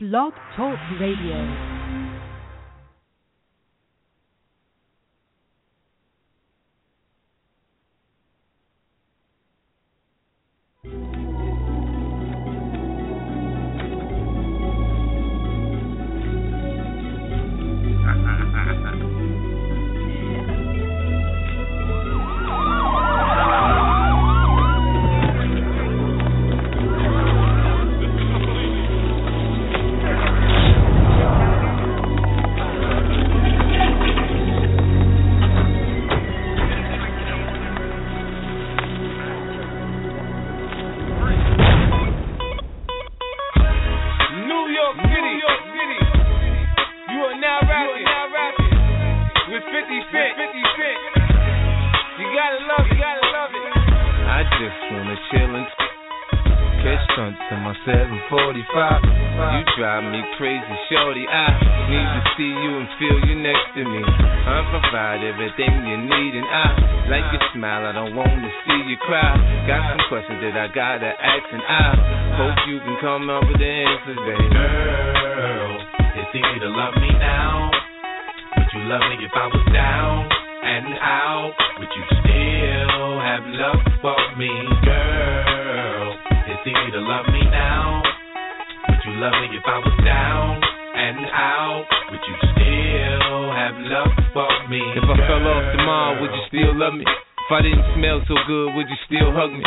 Blog Talk Radio. Gotta ask, and I hope you can come up with the answers, baby. Girl, it's easy to love me now. Would you love me if I was down and out? Would you still have love for me, girl? It's easy to love me now. Would you love me if I was down and out? Would you still have love for me? If I fell off tomorrow, would you still love me? If I didn't smell so good, would you still hug me?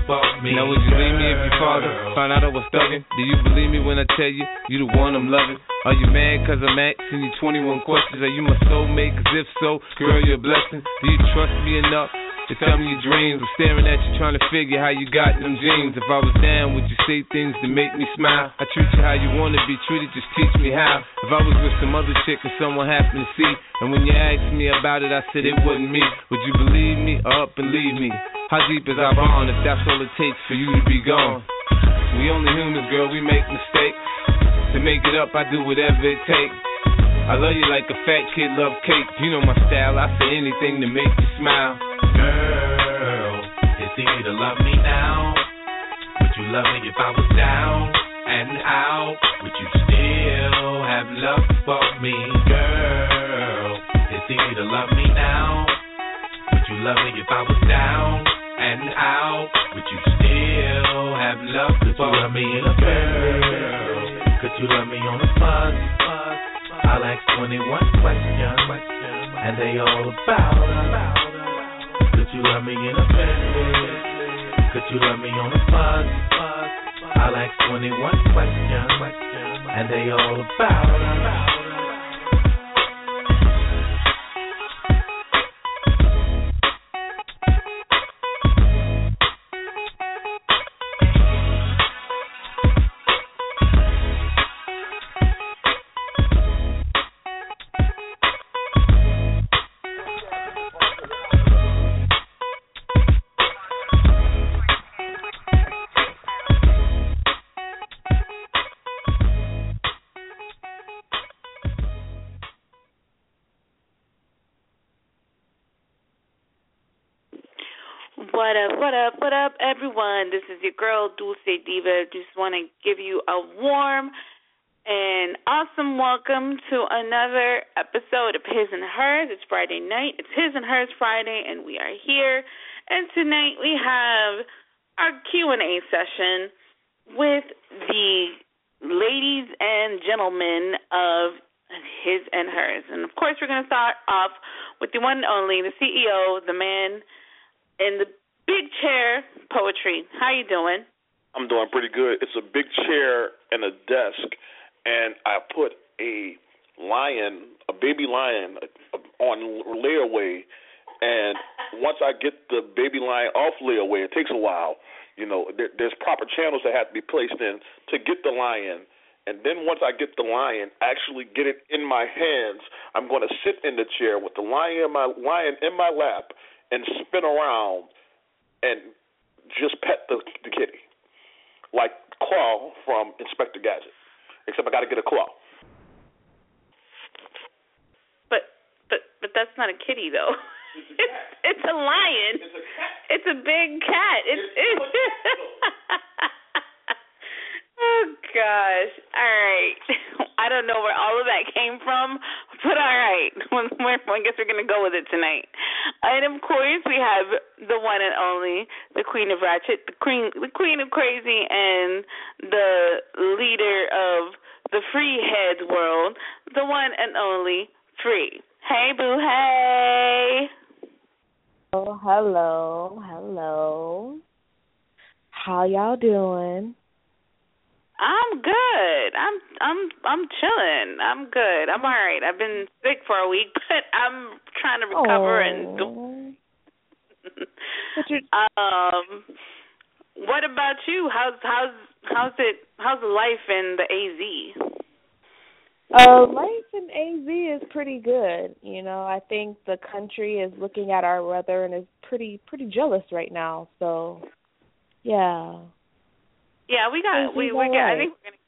me? Now would you leave me if you father girl? found out I was thugging? Do you believe me when I tell you you the one I'm loving? Are you mad cause I'm asking you 21 questions? Are you my soulmate? Cause if so, girl, you're a blessing. Do you trust me enough to tell me your dreams? I'm staring at you trying to figure how you got them jeans. If I was down, would you say things to make me smile? I treat you how you wanna be treated, just teach me how. If I was with some other chick and someone happened to see, and when you asked me about it, I said it wasn't me. Would you believe me or up and leave me? How deep is our bond if that's all it takes for you to be gone? We only humans, girl, we make mistakes. To make it up, I do whatever it takes. I love you like a fat kid love cake. You know my style, I say anything to make you smile. Girl, it's easy to love me now. Would you love me if I was down and out? Would you still have love for me, girl? It's easy to love me now. Would you love me if I was down out? Would you still have love for you love me in a girl? Could you love me on a bus? I'll ask 21 questions, and they all about us. Could you love me in a bed? Could you love me on a bus? I'll ask 21 questions, and they all about us. Your girl, Dulce Diva. Just want to give you a warm and awesome welcome to another episode of His and Hers. It's Friday night. It's His and Hers Friday, and we are here. And tonight we have our Q&A session with the ladies and gentlemen of his and hers. And of course, we're going to start off with the one and only, the CEO, the man in the big chair, poetry. How you doing? I'm doing pretty good. It's a big chair and a desk, and I put a lion, a baby lion, uh, on layaway. And once I get the baby lion off layaway, it takes a while. You know, there, there's proper channels that have to be placed in to get the lion and then once I get the lion, actually get it in my hands, I'm going to sit in the chair with the lion in my lion in my lap and spin around and just pet the, the kitty, like Claw from Inspector Gadget. Except I got to get a claw. But but but that's not a kitty though. It's a, it's, it's a lion. It's a cat. It's a big cat. It's, It's it's Oh gosh. All right. I don't know where all of that came from, but all right. I guess we're gonna go with it tonight. And of course we have the one and only, the Queen of Ratchet, the Queen the Queen of Crazy and the leader of the free head world, the one and only Free. Hey boo hey. Oh, hello, hello. How y'all doing? I'm good. I'm I'm I'm chilling. I'm good. I'm all right. I've been sick for a week, but I'm trying to recover and do. Um, what about you? How's how's how's it? How's life in the AZ? Uh, life in AZ is pretty good. You know, I think the country is looking at our weather and is pretty pretty jealous right now. So, yeah. Yeah, we got we we got. I think we're getting.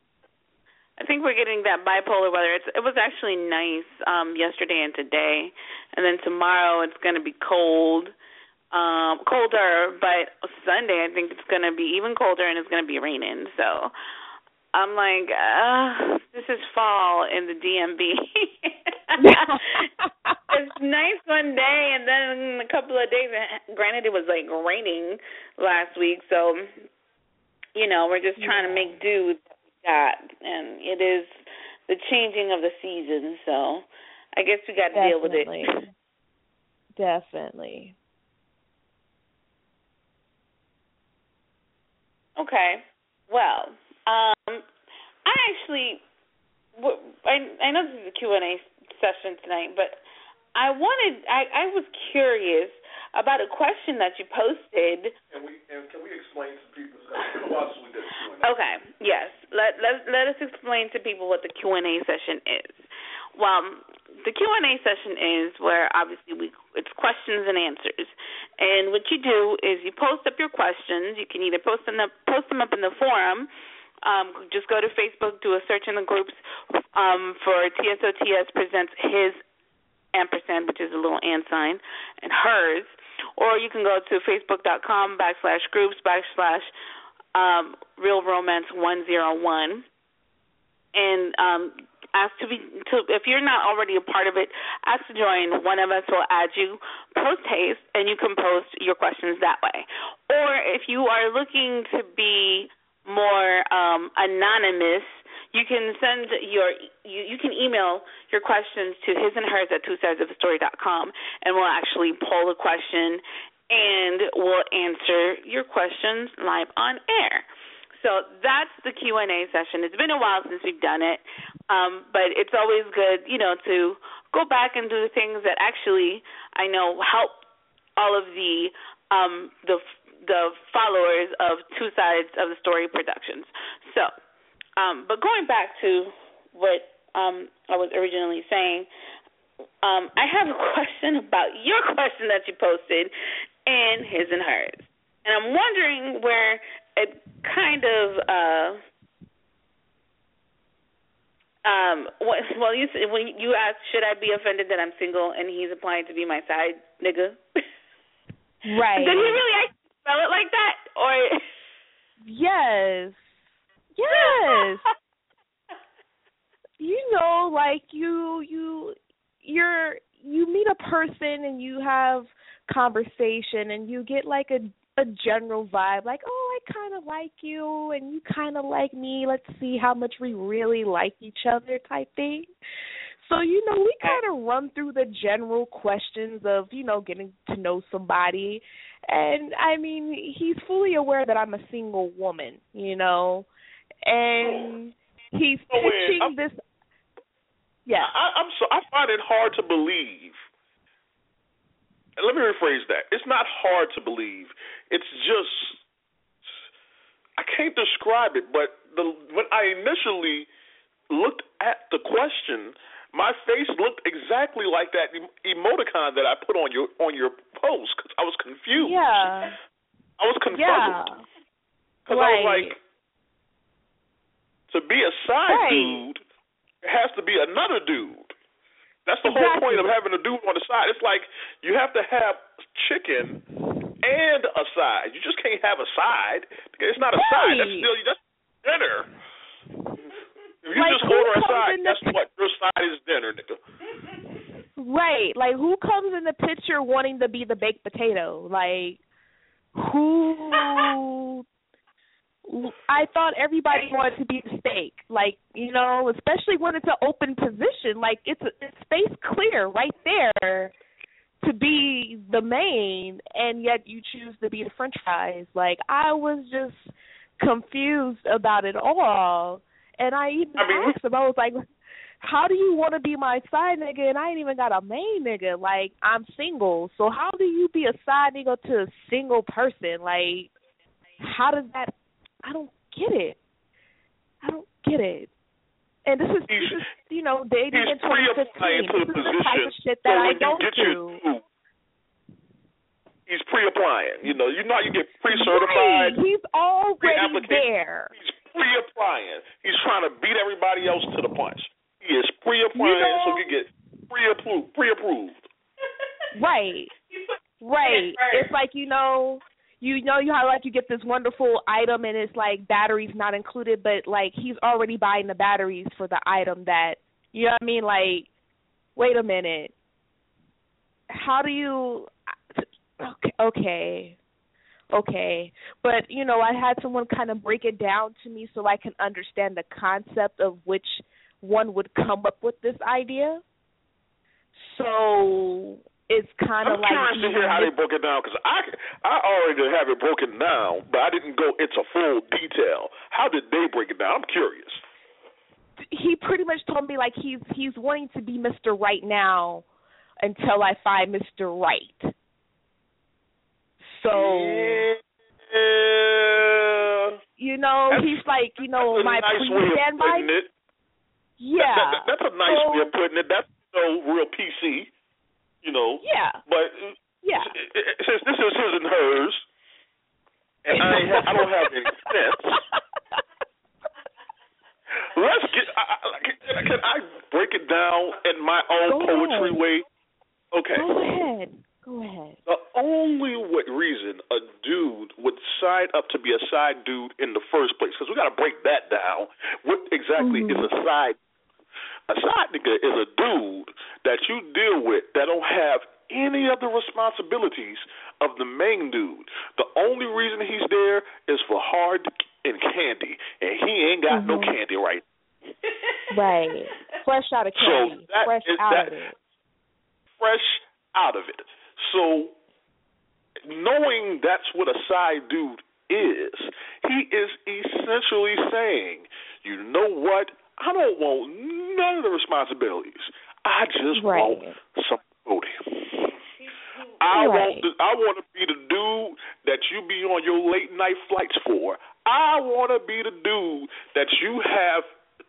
I think we're getting that bipolar weather. It's, it was actually nice um yesterday and today, and then tomorrow it's going to be cold, um colder. But Sunday I think it's going to be even colder and it's going to be raining. So I'm like, uh, this is fall in the DMV. it's nice one day, and then a couple of days. Granted, it was like raining last week, so you know we're just trying to make do with what we got, and it is the changing of the season. So I guess we got to deal with it. Definitely. Okay. Well, um, I actually, I I know this is a Q and A session tonight, but I wanted, I I was curious about a question that you posted. And we and can we explain to people? Once we did. Okay. Yes. Let let let us explain to people what the Q and A session is. Well, the Q and A session is where obviously we it's questions and answers, and what you do is you post up your questions. You can either post them up, post them up in the forum. Um, just go to Facebook, do a search in the groups um, for TSOTS presents his ampersand, which is a little and sign, and hers, or you can go to facebook.com backslash groups backslash um, real romance one zero one, and um, ask to be to if you're not already a part of it, ask to join. One of us will add you post haste, and you can post your questions that way. Or if you are looking to be more um, anonymous, you can send your you, you can email your questions to his and hers at two sides of the story dot com, and we'll actually poll a question and we'll answer your questions live on air. So that's the Q and A session. It's been a while since we've done it, um, but it's always good, you know, to go back and do the things that actually I know help all of the um, the the followers of Two Sides of the Story Productions. So, um, but going back to what um, I was originally saying, um, I have a question about your question that you posted and his and hers, and I'm wondering where it kind of. Uh, um, what, well, you when you asked, should I be offended that I'm single and he's applying to be my side nigga? Right. Did he really spell it like that, or? Yes. Yes. you know, like you you you're you meet a person and you have conversation and you get like a a general vibe like, "Oh, I kind of like you and you kind of like me. Let's see how much we really like each other" type thing. So, you know, we kind of run through the general questions of, you know, getting to know somebody. And I mean, he's fully aware that I'm a single woman, you know. And he's wait, pitching I'm- this Yeah. I, I'm so I find it hard to believe. Let me rephrase that. It's not hard to believe. It's just I can't describe it. But the when I initially looked at the question, my face looked exactly like that emoticon that I put on your on your post because I was confused. Yeah. I was confused. Yeah. Because I was Right. like, to be a side Right. dude, it has to be another dude. That's the whole point of having a dude on the side. It's like you have to have chicken and a side. You just can't have a side. It's not a side. That's Right. still that's dinner. If you Like, just order a side, in the- what? Your side is dinner, nigga. Right. Like who comes in the picture wanting to be the baked potato? Like who I thought everybody wanted to be the steak. Like, you know, especially when it's an open position. Like it's it's space clear right there to be the main and yet you choose to be the french fries. Like I was just confused about it all. And I even I mean, asked him, I was like, how do you want to be my side nigga and I ain't even got a main nigga? Like I'm single, so how do you be a side nigga to a single person? Like how does that? I don't get it. I don't get it. And this is, He's- this is you know dating in 2015. pre-applying the This is the type of shit so that I don't do. your he's pre-applying. You know, you know how you get pre-certified. He's already there. He's pre-applying. He's trying to beat everybody else to the punch. He is pre-applying You know- so he get pre-approved. Pre-approved. Right. Right. It's like you know, you know you how like you get this wonderful item and it's like batteries not included, but like he's already buying the batteries for the item that you know what I mean. Like, wait a minute, how do you? Okay, okay, okay. But you know, I had someone kind of break it down to me so I can understand the concept of which one would come up with this idea. So it's kind I'm of like curious to hear how they broke it down because I I already have it broken down, but I didn't go into full detail. How did they break it down? I'm curious. he pretty much told me like he's he's wanting to be Mr. Right now until I find Mr. Right. So yeah. you know, That's- he's like, you know, my nice of standby. it. Yeah. That- that- that's a nice so, way of putting it. That's no real PC, you know. Yeah. But Yeah. since this is his and hers, and I ha- I don't have any sense. Let's get. I, I, can, can I break it down in my own Go poetry ahead. way? Okay. Go ahead. Go ahead. The only w- reason a dude would sign up to be a side dude in the first place, because we got to break that down. What exactly Mhm. is a side? A side nigga is a dude that you deal with that don't have any of the responsibilities of the main dude. The only reason he's there is for hard and candy, and he ain't got no Mhm. candy right. Right. Fresh out of So candy. that Fresh is- out that- of it. fresh out of it. So, knowing that's what a side dude is, he is essentially saying, you know what? I don't want none of the responsibilities. I just Right. want some booty. I Right. want to, I want to be the dude that you be on your late night flights for. I want to be the dude that you have.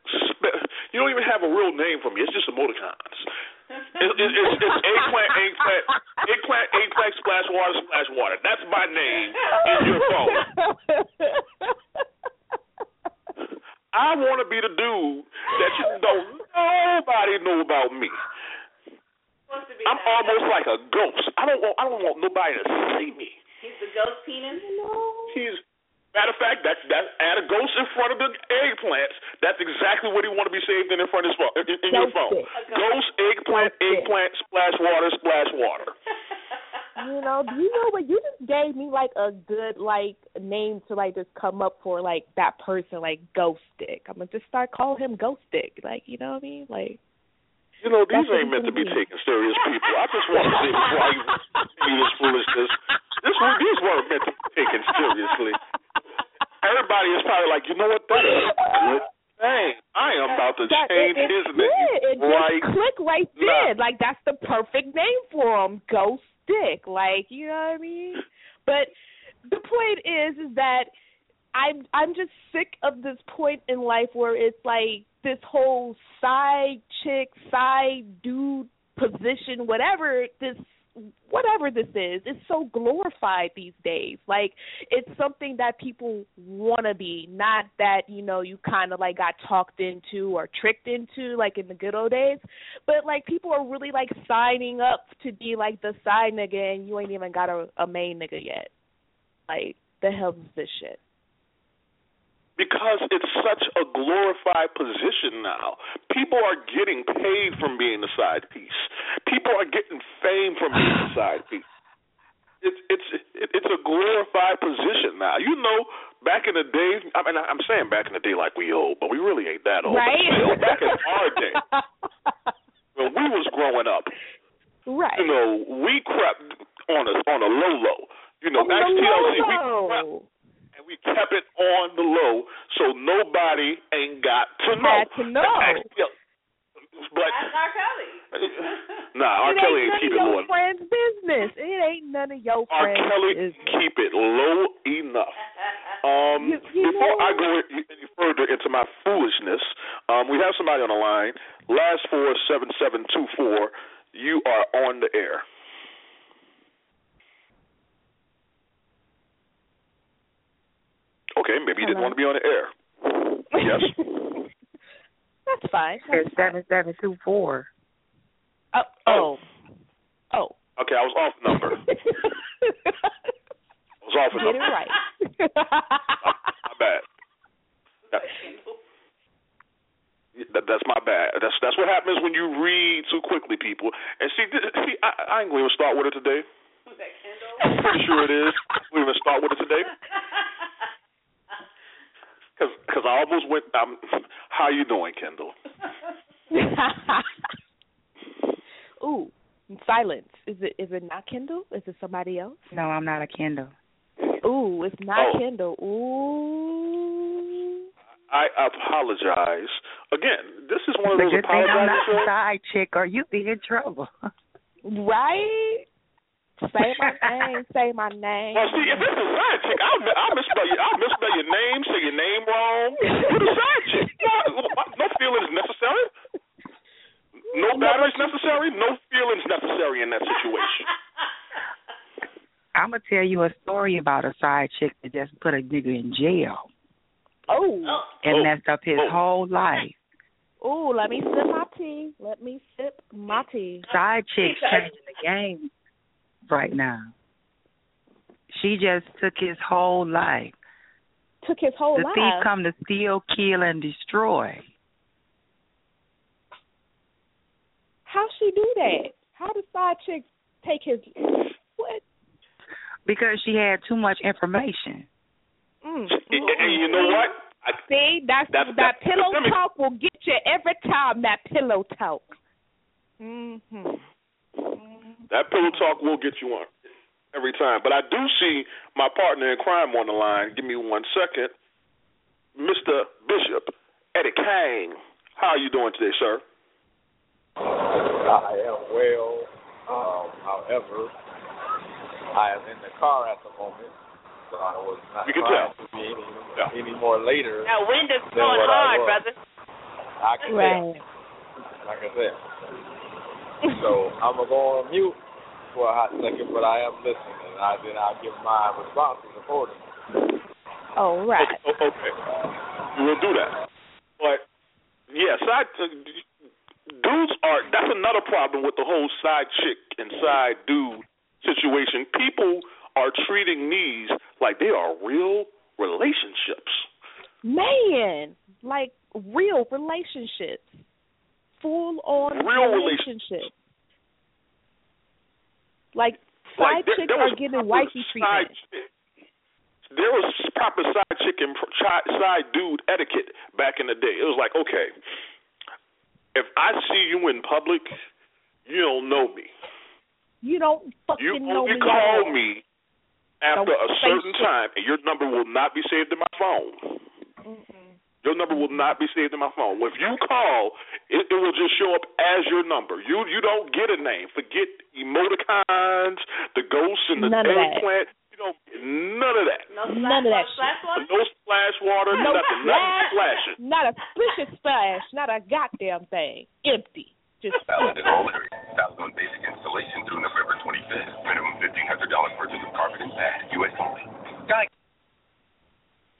Spe- you don't even have a real name for me. It's just emoticons. It's, it's, it's, it's eggplant, eggplant, eggplant, eggplant, splash water, splash water. That's my name in your phone. I want to be the dude that you don't nobody know about me. Supposed to be I'm almost like a ghost. I don't want I don't want nobody to see me. He's the ghost penis. He's matter of fact that that add a ghost in front of the eggplants. That's exactly what he want to be saved in in front of his phone in, in your Ghost phone. it. Ghost eggplant Ghost it. eggplant splash water splash water. You know, do you know what you just gave me like a good like name to like just come up for like that person like Ghost Stick. I'm gonna just start calling him Ghost Stick. Like, you know what I mean? Like You know, these ain't meant to be taken serious, people. I just want to say before I continue this foolishness, this these weren't meant to be taken seriously. Everybody is probably like, you know what? That is good thing. I am about to That- change it, his it name did. It right click right now. Like that's the perfect name for him, Ghost Dick. Like you know what I mean? But the point is, is that I'm I'm just sick of this point in life where it's like this whole side chick, side dude position, whatever this whatever this is, it's so glorified these days. Like it's something that people want to be, not that you know you kind of like got talked into or tricked into, like in the good old days. But like people are really like signing up to be like the side nigga, and you ain't even got a, a main nigga yet. Like the hell is this shit? Because it's such a glorified position now. People are getting paid from being the side piece. People are getting fame from being the side piece. It's it's it's a glorified position now. You know, back in the day, I mean, I'm saying back in the day like we old, but we really ain't that old. right? Still, back in our day, when we was growing up, right. you know, we crept on a on a low low. You know, On the XTLC, we crept and we kept it on the low so nobody ain't got to know. Had to know. But That's R. Kelly. nah, R. it Kelly ain't ain't keep none it of low. your friends' business. It ain't none of your R. friends' Kelly business. keep it low enough. Um, You- you before know- I go any further into my foolishness, um, we have somebody on the line. Last four seven seven two four. You are on the air. Okay, maybe you didn't want to be on the air. Yes. That's fine. It's That's fine. seven seven two four. Oh, oh, oh, oh. Okay, I was off number. I was off a Get it number. right. My bad. That- that- that's my bad. That's that's what happens when you read too quickly, people. And see, see, I, I ain't going to even start with it today. Who's that, Kendall? I'm pretty sure it is. We even start with it today because I almost went. Um, how you doing, Kendall? Ooh, silence. Is it is it not Kendall? Is it somebody else? No, I'm not a Kendall. Ooh, it's not Oh. Kendall. Ooh. I apologize again. This is one of It's a those good thing I'm apologizing not a shows. side chick, or you'd be in trouble. Right? Say my name. Say my name. Well, see, if it's a side chick, I'll, I'll misspell your, I'll misspell your name, say your name wrong. With a side chick, no, no feelings necessary. No batteries necessary. No feelings necessary in that situation. I'm gonna tell you a story about a side chick that just put a nigga in jail Oh. oh. and Oh. messed up his Oh. whole life. Oh, let me sip my tea. Let me sip my tea. Side chicks changing the game right now. She just took his whole life. Took his whole the life. thief come to steal, kill, and destroy. How she do that? How does side chick take his what? Because she had too much information. Mm, And, and you know what? I, See, that's, That's- that that's- pillow let me- talk will get you every time. That pillow talk. Mhm. That pillow talk will get you on every time. But I do see my partner in crime on the line. Give me one second, Mr. Bishop Eddie Kang. How are you doing today, sir? I am well. Um, however, I am in the car at the moment, so I was not We can tell. to be any, Yeah. any more later. That wind is Then blowing what I hard, brother. I can Right. tell, like I said. So I'm gonna go on mute for a hot second, but I am listening, and I, then I'll give my responses accordingly. All right. Okay, o- okay. We'll do that. But yeah, side uh, dudes are. That's another problem with the whole side chick and side dude situation. People are treating these like they are real relationships. Man, like real relationships. Full on Real relationships. Like side Like there, chicks there are getting wifey treatment. chick. There was proper side chick and side dude etiquette back in the day. It was like, okay, if I see you in public, you don't know me. You don't fucking You know me. at call me after Don't a certain time, and your number will not be saved in my phone. Your number will not be saved in my phone. If you call, it, it will just show up as your number. You you don't get a name. Forget emoticons, the ghosts and the None of eggplant. You don't get none of that. No None of that splash water? No splash water, No nothing, nothing splashing. Not a splish a splash. Not a goddamn thing. Empty. Just Valid in all areas. Valid on basic installation through November 25th. Minimum $1,500 purchase of carpet and pad. U.S. only. Guy.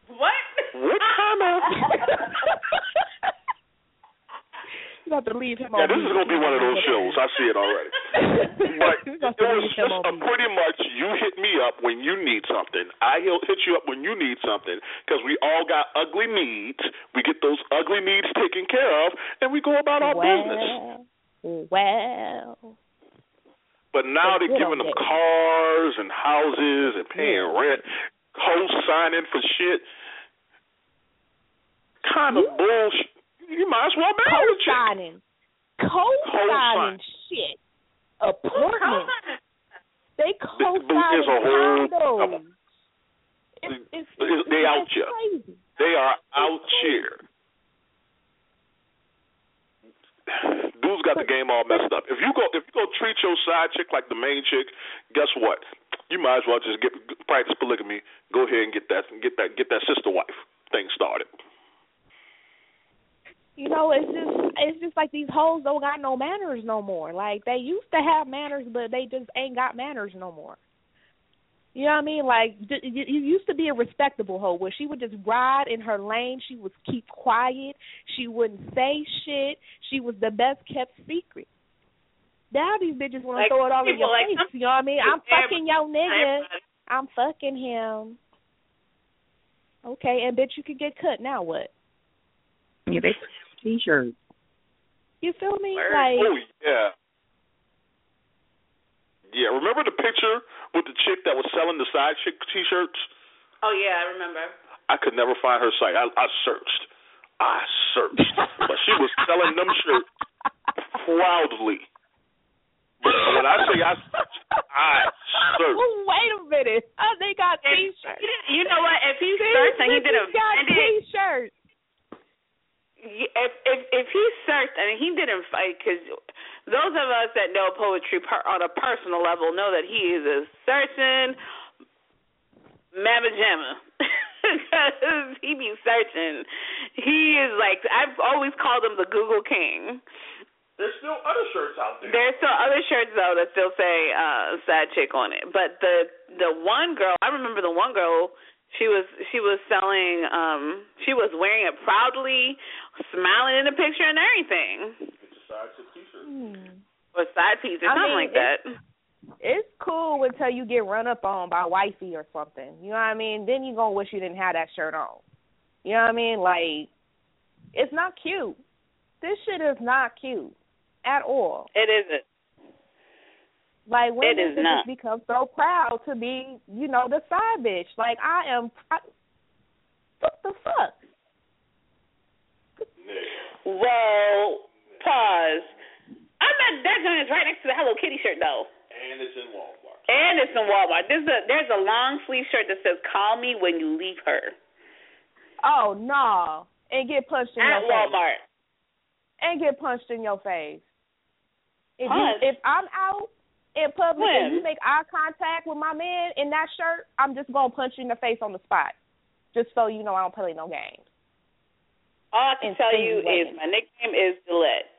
What? What kind of? You have to leave him Yeah, this is gonna be one of those shows. I see it already. But it was just a pretty much you hit me up when you need something. I hit you up when you need something because we all got ugly needs. We get those ugly needs taken care of, and we go about our business. well, well. But now But they're giving them cars and houses and paying rent, co-signing for shit. Kind of bullshit. You might as well marry chick. Co-signing. Co-signing shit. Apartment. They co-signing There's a whole- condos. It's, it's, They- it's, they out here. crazy. They are out here. Dude's got the game all messed up. If you go, if you go treat your side chick like the main chick, guess what? You might as well just get practice polygamy. Go ahead and get that, get that, get that sister wife thing started. You know, it's just it's just like these hoes don't got no manners no more. Like they used to have manners, but they just ain't got manners no more. You know what I mean? Like you used to be a respectable hoe where she would just ride in her lane. She would keep quiet. She wouldn't say shit. She was the best kept secret. Now these bitches want to Like, throw it all in your like face. You know what I mean? I'm fucking your nigga. I'm fucking him. Okay, and bitch, you can get cut. Now what? Yeah, they t-shirts. You feel me? Word. Like Oh yeah, yeah. Remember the picture with the chick that was selling the side chick t-shirts? Oh yeah, I remember. I could never find her site. I, I searched. I searched, but she was selling them shirts proudly. But when I say I searched, I searched. Wait a minute. Oh, they got If- t-shirts. You know what? If he These searched and he did a bitches got t-shirts. if if if he searched and he didn't fight, because those of us that know poetry per, on a personal level know that he is a searching mamma jamma. Because he be searching. He is like I've always called him the Google King. There's still other shirts out there. There's still other shirts though that still say uh sad chick on it. But the the one girl I remember the one girl she was she was selling um she was wearing it proudly, smiling in the picture and everything. Hmm. Or side piece or I something mean, like that. It's cool until you get run up on by wifey or something. You know what I mean? Then you gonna wish you didn't have that shirt on. You know what I mean? Like, it's not cute. This shit is not cute at all. It isn't. Like when It is bitches not. become so proud to be, you know, the side bitch. Like I am. I, what the fuck? Well, pause. I bet that joint is right next to the Hello Kitty shirt though. And it's in Walmart. And it's in Walmart. There's a there's a long sleeve shirt that says "Call me when you leave her" Oh no! And get punched in at your face. Walmart. And get punched in your face. If you, if I'm out in public and you make eye contact with my man in that shirt, I'm just gonna punch you in the face on the spot. Just so you know I don't play no games. All I can tell you is my nickname is Gillette.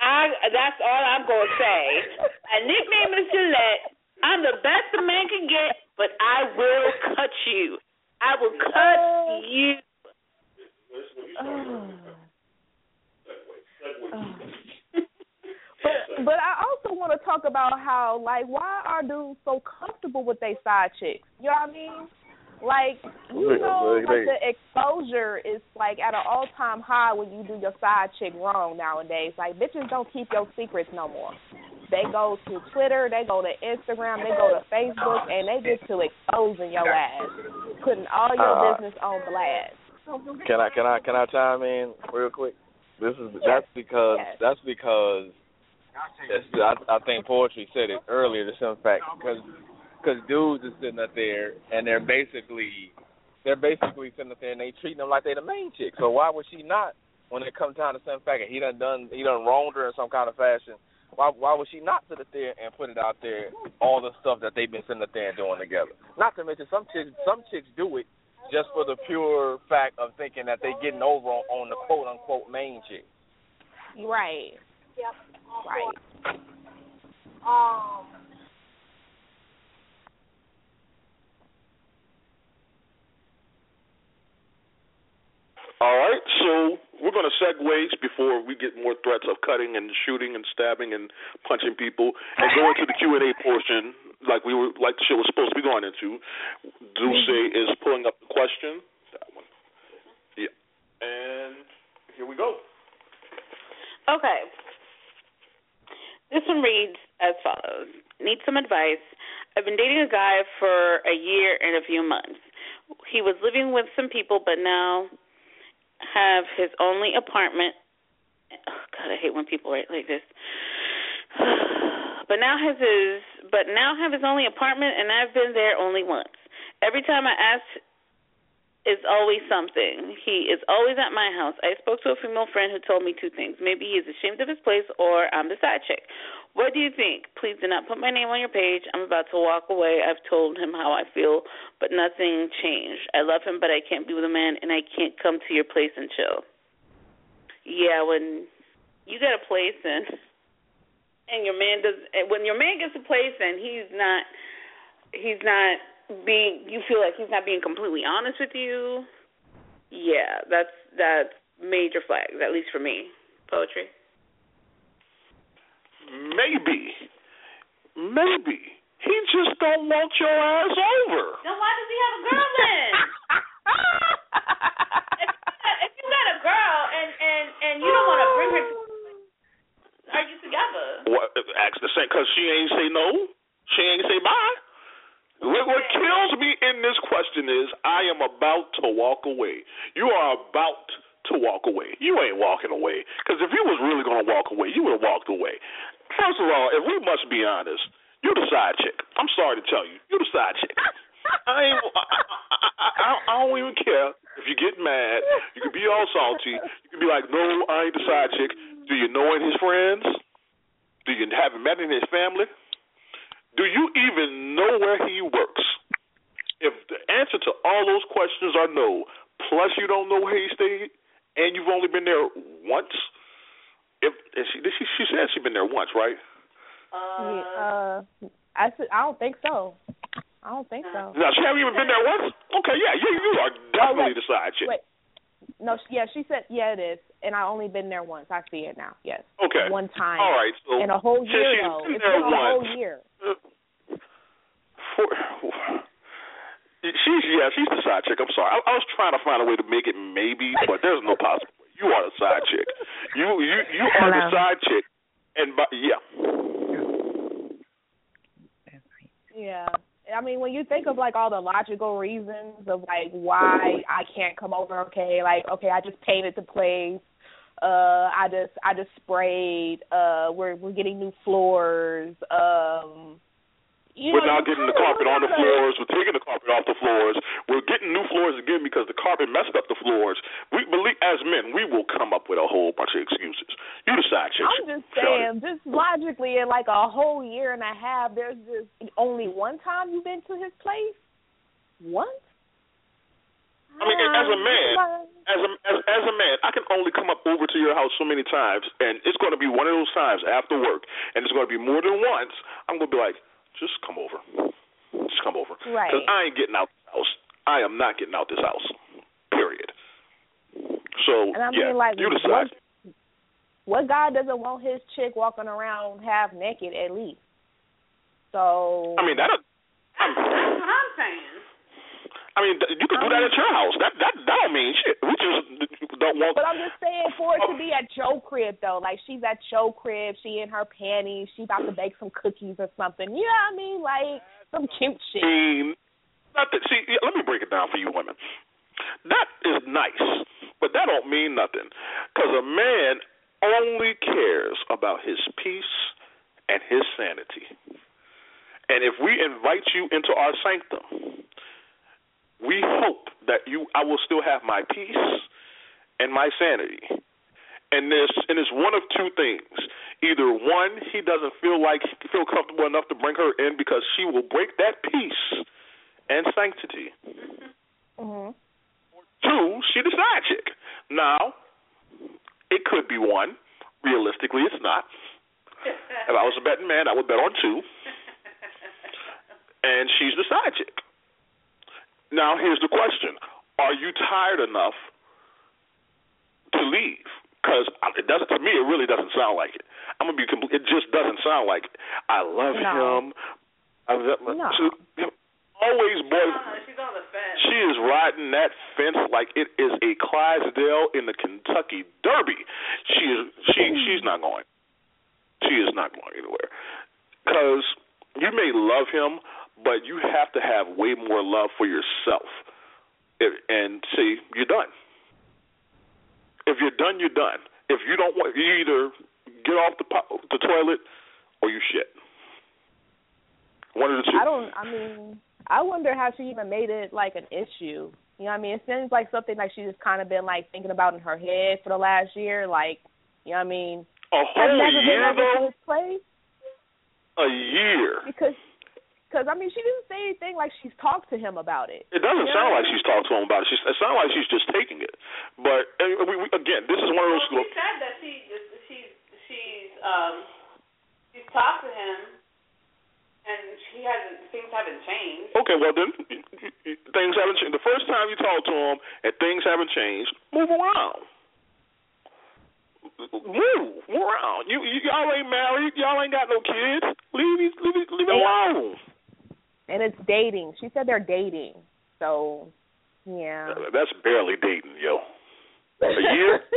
I that's all I'm gonna say. My nickname is Gillette. I'm the best a man can get, but I will cut you. I will cut Oh. you. Oh. But but I also want to talk about how like why are dudes so comfortable with their side chicks? You know what I mean? Like you know, like the exposure is like at an all time high when you do your side chick wrong nowadays. Like bitches don't keep your secrets no more. They go to Twitter, they go to Instagram, they go to Facebook, and they get to exposing your ass, putting all your Uh, business on blast. Can I can I can I chime in real quick? This is that's because Yes. that's because that's, I I think poetry said it earlier. The simple fact because because dudes are sitting up there and they're basically they're basically sitting up there and they treating them like they the main chick. So why would she not when it comes time to some fact he done done he done wronged her in some kind of fashion? Why why would she not sit up there and put it out there all the stuff that they've been sitting up there and doing together? Not to mention some chicks some chicks do it just for the pure fact of thinking that they're getting over on, on the quote unquote main chick. Right. Yep. Right. Um. All right, so we're going to segue before we get more threats of cutting and shooting and stabbing and punching people, and go into the Q and A portion, like we were, like the show was supposed to be going into. Dulce mm-hmm. is pulling up the question. That one. Yeah, and here we go. Okay. This one reads as follows Need some advice. I've been dating a guy for a year and a few months. He was living with some people, but now have his only apartment. Oh, God, I hate when people write like this. But now has his, but now have his only apartment, and I've been there only once. Every time I ask is always something. He is always at my house. I spoke to a female friend who told me two things. Maybe he is ashamed of his place or I'm the side chick. What do you think? Please do not put my name on your page. I'm about to walk away. I've told him how I feel, but nothing changed. I love him, but I can't be with a man and I can't come to your place and chill. Yeah, when you get a place and and your man does when your man gets a place and he's not he's not being you feel like he's not being completely honest with you yeah that's that's major flags at least for me. Poetry? Maybe, maybe. He just don't want your ass over. then why does he have a girl then? If, you got, if you got a girl and and and you don't want to bring her to are you together What? Ask the same because she ain't say no. She ain't say bye. What, what kills me in this question is I am about to walk away. You are about to walk away. You ain't walking away because if you was really gonna walk away, you would have walked away. First of all, if we must be honest, you the side chick. I'm sorry to tell you, you the side chick. I ain't. I, I, I, I don't even care if you get mad. You can be all salty. You can be like, no, I ain't the side chick. Do you know his friends? Do you have met in his family? Do you even know where he works? If the answer to all those questions are no, plus you don't know where he stayed, and you've only been there once, if and she she, she said she's been there once, right? Uh, I said I don't think so. I don't think so. Now she haven't even been there once. Okay, yeah, you you are definitely wait, the side chick. Wait. No, yeah, she said yeah it is, and I only been there once. I see it now. Yes. Okay. One time. All right, so In a whole year she's though. been It's there been a whole once, year. For, she's yeah, she's the side chick. I'm sorry. I, I was trying to find a way to make it maybe, but there's no possible way. You are the side chick. You you you are the side chick, and by, yeah. Yeah. I mean, when you think of like all the logical reasons of like why I can't come over, okay, like okay, I just painted the place, uh, I just I just sprayed, uh, we're we're getting new floors, um, you We're know, now you getting the carpet on the floors. We're taking the carpet off the floors. We're getting new floors again because the carpet messed up the floors. We believe, as men, we will come up with a whole bunch of excuses. You the side chick. I'm just saying, just logically, in like a whole year and a half, there's just only one time you've been to his place. Once. I mean, as a man, ah, as a as, as a man, I can only come up over to your house so many times, and it's going to be one of those times after work, and it's going to be more than once. I'm going to be like, just come over, just come over, Right. Because I ain't getting out this house. I am not getting out this house. Period. So And I yeah, mean, like, you decide. what, what guy doesn't want his chick walking around half naked at least? So. I mean that. that's what i'm saying I mean, you can do that at your house. That that that don't mean shit. We just don't want. But I'm just saying for it to be at your crib though, like she's at your crib, she in her panties, she about to bake some cookies or something. You know what I mean? Like some cute shit. mean, not that. See, let me break it down for you women. That is nice, but that don't mean nothing. Because a man only cares about his peace and his sanity. And if we invite you into our sanctum, we hope that you I will still have my peace and my sanity. And there's and it's one of two things. Either one, he doesn't feel like feel comfortable enough to bring her in because she will break that peace and sanctity. Mm-hmm. Two, she the side chick. Now, it could be one. Realistically, it's not. if I was a betting man, I would bet on two. And she's the side chick. Now, here's the question: Are you tired enough to leave? Because it doesn't. To me, it really doesn't sound like it. I'm gonna be. Complete, it just doesn't sound like it. I love No. him. I love, No. she- always, boy. she's on the fence. She is riding that fence like it is a Clydesdale in the Kentucky Derby. She is. She. She's not going. She is not going anywhere. Because you may love him, but you have to have way more love for yourself. And see, you're done. If you're done, you're done. If you don't want, you either get off the po- the toilet or you shit. One of the two. I don't. I mean, I wonder how she even made it like an issue. You know what I mean? It seems like something like she's just kind of been like thinking about in her head for the last year. Like, you know what I mean? A whole never year though. this place A year. because, because I mean, she didn't say anything like she's talked to him about it. It doesn't You sound like she's talked to him about it. She's, it sounds like she's just taking it. But uh, we, we, again, this is one of those. Well, she said that she she's she's um she's talked to him and she hasn't things haven't changed. Okay, well then things haven't changed. The first time you talk to him and things haven't changed, move around. Move, move around. You, you y'all ain't married. Y'all ain't got no kids. Leave it, leave leave it alone. And it's dating. She said they're dating. So, yeah. Uh, that's barely dating, yo. A year?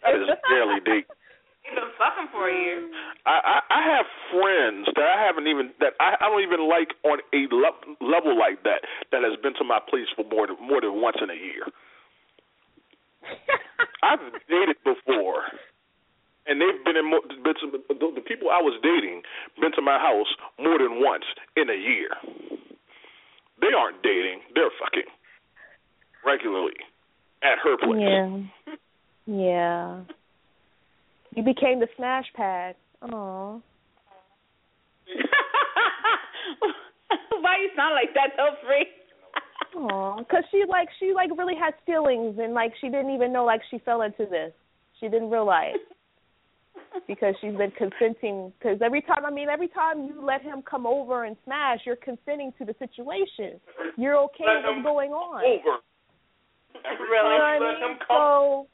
That is barely dating. You've been fucking for a year. I, I I have friends that I haven't even that I, I don't even like on a le- level like that that has been to my place for more than more than once in a year. I've dated before, and they've been in more, been to, the, the people I was dating been to my house more than once in a year. They aren't dating; they're fucking regularly at her place. Yeah. Yeah. You became the smash pad. Oh. Why you sound like that though, free? Oh, cause she like she like really has feelings and like she didn't even know like she fell into this. She didn't realize because she's been consenting. Because every time, I mean, every time you let him come over and smash, you're consenting to the situation. You're okay Let with what's going on. Over. Really? You know what I Let mean? him come. So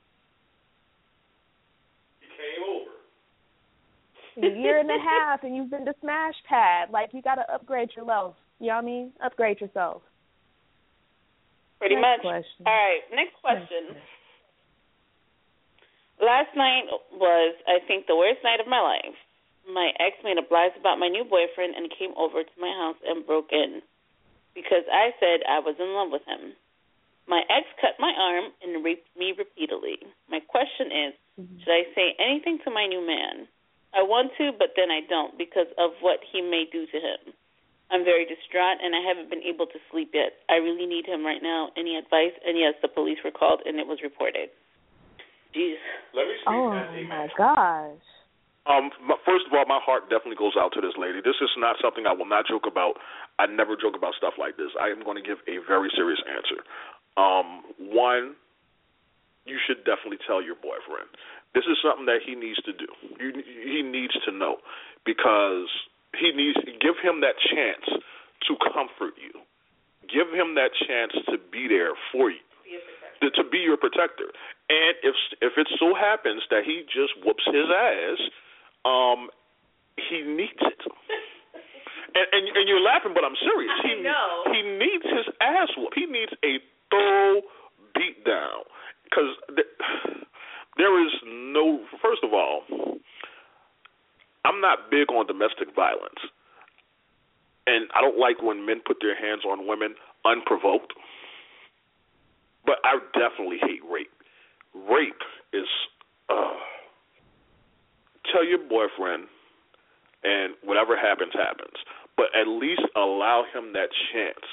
He came over. a year and a half, and you've been the smash pad. Like you got to upgrade yourself. You know what I mean? Upgrade yourself. Pretty Next much. question. All right, next question. Last night was, I think, the worst night of my life. My ex made up lies about my new boyfriend and came over to my house and broke in because I said I was in love with him. My ex cut my arm and raped me repeatedly. My question is, mm-hmm. should I say anything to my new man? I want to, but then I don't because of what he may do to him. I'm very distraught and I haven't been able to sleep yet. I really need him right now. Any advice? And yes, the police were called and it was reported. Jeez. Let me speak Oh that. Amen. my gosh. Um, my, first of all, my heart definitely goes out to this lady. This is not something I will not joke about. I never joke about stuff like this. I am going to give a very serious answer. Um, one, you should definitely tell your boyfriend. This is something that he needs to do. You, he needs to know because he needs give him that chance to comfort you. Give him that chance to be there for you, to, be your protector. And if if it so happens that he just whoops his ass, um, he needs it. And, and and you're laughing, but I'm serious. I He know. he needs his ass whoop. He needs a thorough beat down because th- there is no. First of all, I'm not big on domestic violence, and I don't like when men put their hands on women unprovoked. But I definitely hate rape. Rape is uh tell your boyfriend and whatever happens happens. But at least allow him that chance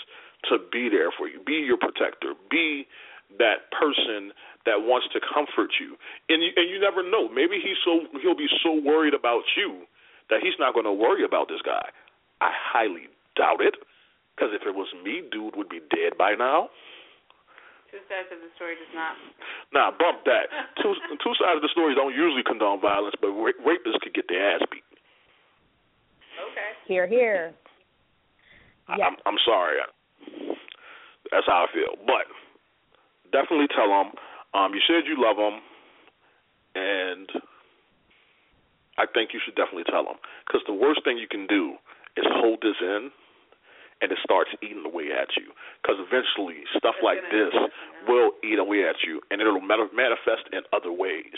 to be there for you. Be your protector. Be that person that wants to comfort you. And you, and you never know. Maybe he's so he'll be so worried about you that he's not going to worry about this guy. I highly doubt it. Because if it was me, dude would be dead by now. Two sides of the story does not. Nah, bump that. two two sides of the story don't usually condone violence, but ra- rapists could get their ass beat. Okay. Here, here. I, I'm I'm sorry. That's how I feel. But definitely tell them. Um, you said you love them, and I think you should definitely tell them because the worst thing you can do is hold this in, and it starts eating away at you. Because eventually, stuff like this will eat away at you, and it'll manifest in other ways.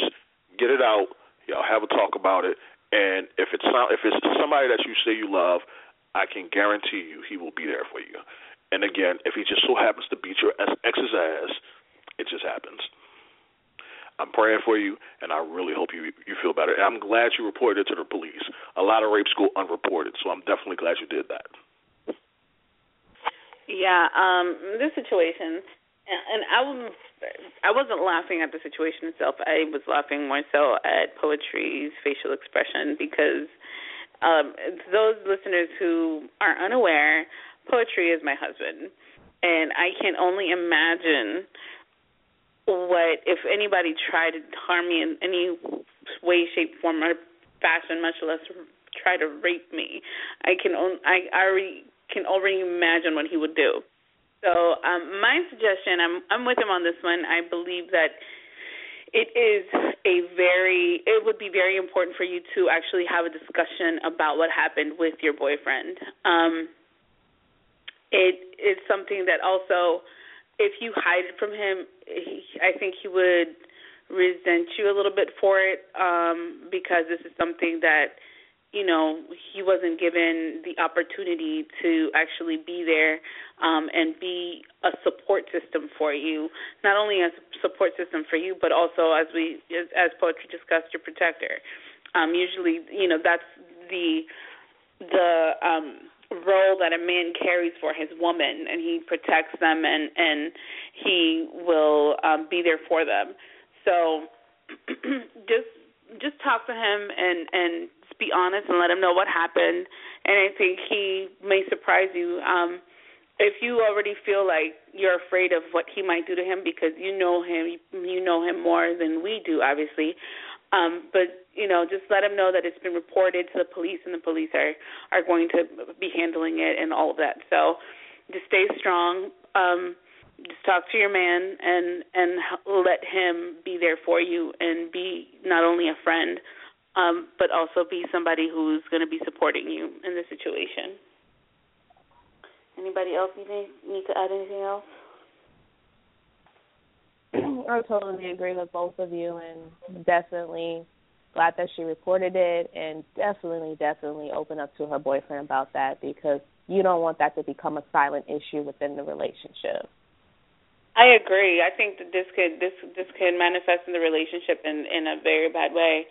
Get it out. Y'all have a talk about it, and if it's not, if it's somebody that you say you love, I can guarantee you he will be there for you. And again, if he just so happens to beat your ex's ass, it just happens. I'm praying for you, and I really hope you you feel better. And I'm glad you reported it to the police. A lot of rapes go unreported, so I'm definitely glad you did that. Yeah, um, this situation, and I was I wasn't laughing at the situation itself. I was laughing more so at poetry's facial expression because um, those listeners who are unaware, poetry is my husband, and I can only imagine what if anybody tried to harm me in any way, shape, form, or fashion, much less try to rape me. I can on, I already can already imagine what he would do. So um, my suggestion, I'm I'm with him on this one. I believe that it is a very it would be very important for you to actually have a discussion about what happened with your boyfriend. Um, it is something that also if you hide it from him, he, I think he would resent you a little bit for it um because this is something that you know he wasn't given the opportunity to actually be there um and be a support system for you. Not only as a support system for you but also as we as, as poetry discussed your protector. Um usually you know that's the the um role that a man carries for his woman and he protects them and and he will um be there for them. So just just talk to him and and be honest and let him know what happened and i think he may surprise you um if you already feel like you're afraid of what he might do to him because you know him you know him more than we do obviously um, but you know, just let them know that it's been reported to the police, and the police are are going to be handling it and all of that. So, just stay strong. Um, just talk to your man and and let him be there for you and be not only a friend, um, but also be somebody who's going to be supporting you in the situation. Anybody else need need to add anything else? I totally agree with both of you, and definitely glad that she reported it, and definitely, definitely open up to her boyfriend about that because you don't want that to become a silent issue within the relationship. I agree. I think that this could this this could manifest in the relationship in in a very bad way,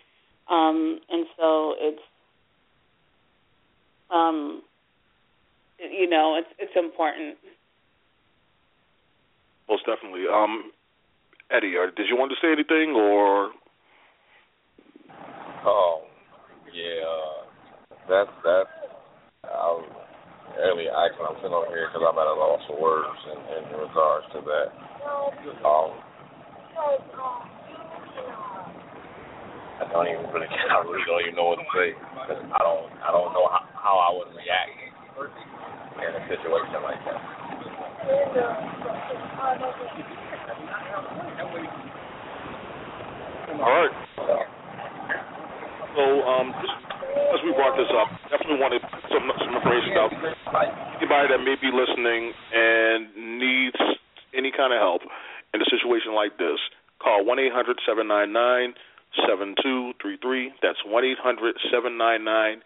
um, and so it's um, you know it's it's important. Most definitely. Um, Eddie, uh, did you want to say anything or? Oh, yeah, uh, that's that's. I was earlier asking. I'm sitting over here because I'm at a loss for words in, in regards to that. Um, I don't even really. I really don't even know what to say. Cause I don't. I don't know how, how I would react in a situation like that. All right. So, um, just as we brought this up, definitely wanted some some information out. Anybody that may be listening and needs any kind of help in a situation like this, call one eight hundred seven nine nine seven two three three. That's one eight hundred seven nine nine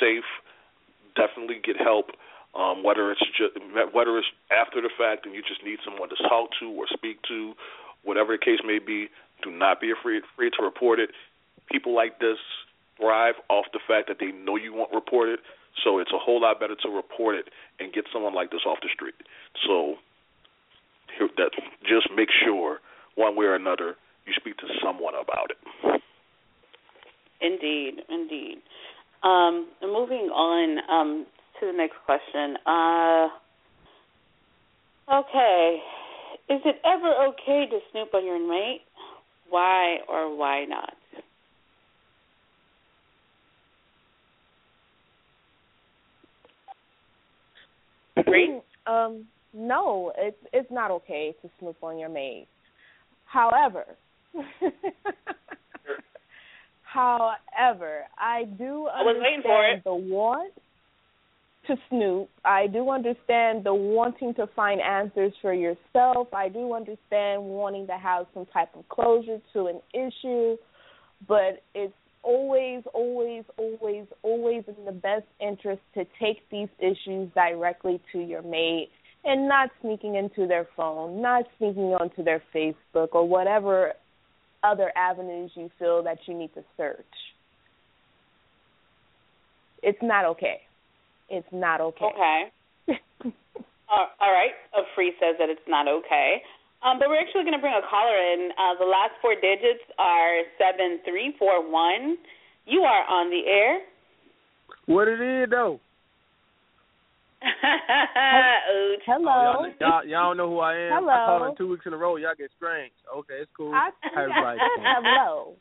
safe. Definitely get help. Um, whether it's just whether it's after the fact and you just need someone to talk to or speak to, whatever the case may be, do not be afraid afraid to report it. People like this thrive off the fact that they know you won't report it, so it's a whole lot better to report it and get someone like this off the street. So that just make sure one way or another you speak to someone about it. Indeed, indeed. Um, moving on um, to the next question. Uh, okay. Is it ever okay to snoop on your mate? Why or why not? Great. um, no, it's it's not okay to snoop on your mate. However, however, I do I was waiting for understand it. the want to snoop. I do understand the wanting to find answers for yourself. I do understand wanting to have some type of closure to an issue, but it's always, always, always, always in the best interest to take these issues directly to your mate and not sneaking into their phone, not sneaking onto their Facebook or whatever other avenues you feel that you need to search. It's not okay. It's not okay. Okay. Uh, all right. A free says that it's not okay. Um, but we're actually going to bring a caller in. Uh, the last four digits are seven three four one. You are on the air. What it is though? Ooch. Hello. Y'all, y'all, y'all don't know who I am. Hello. I called in two weeks in a row. Y'all get strange. Okay, it's cool. I, everybody hello.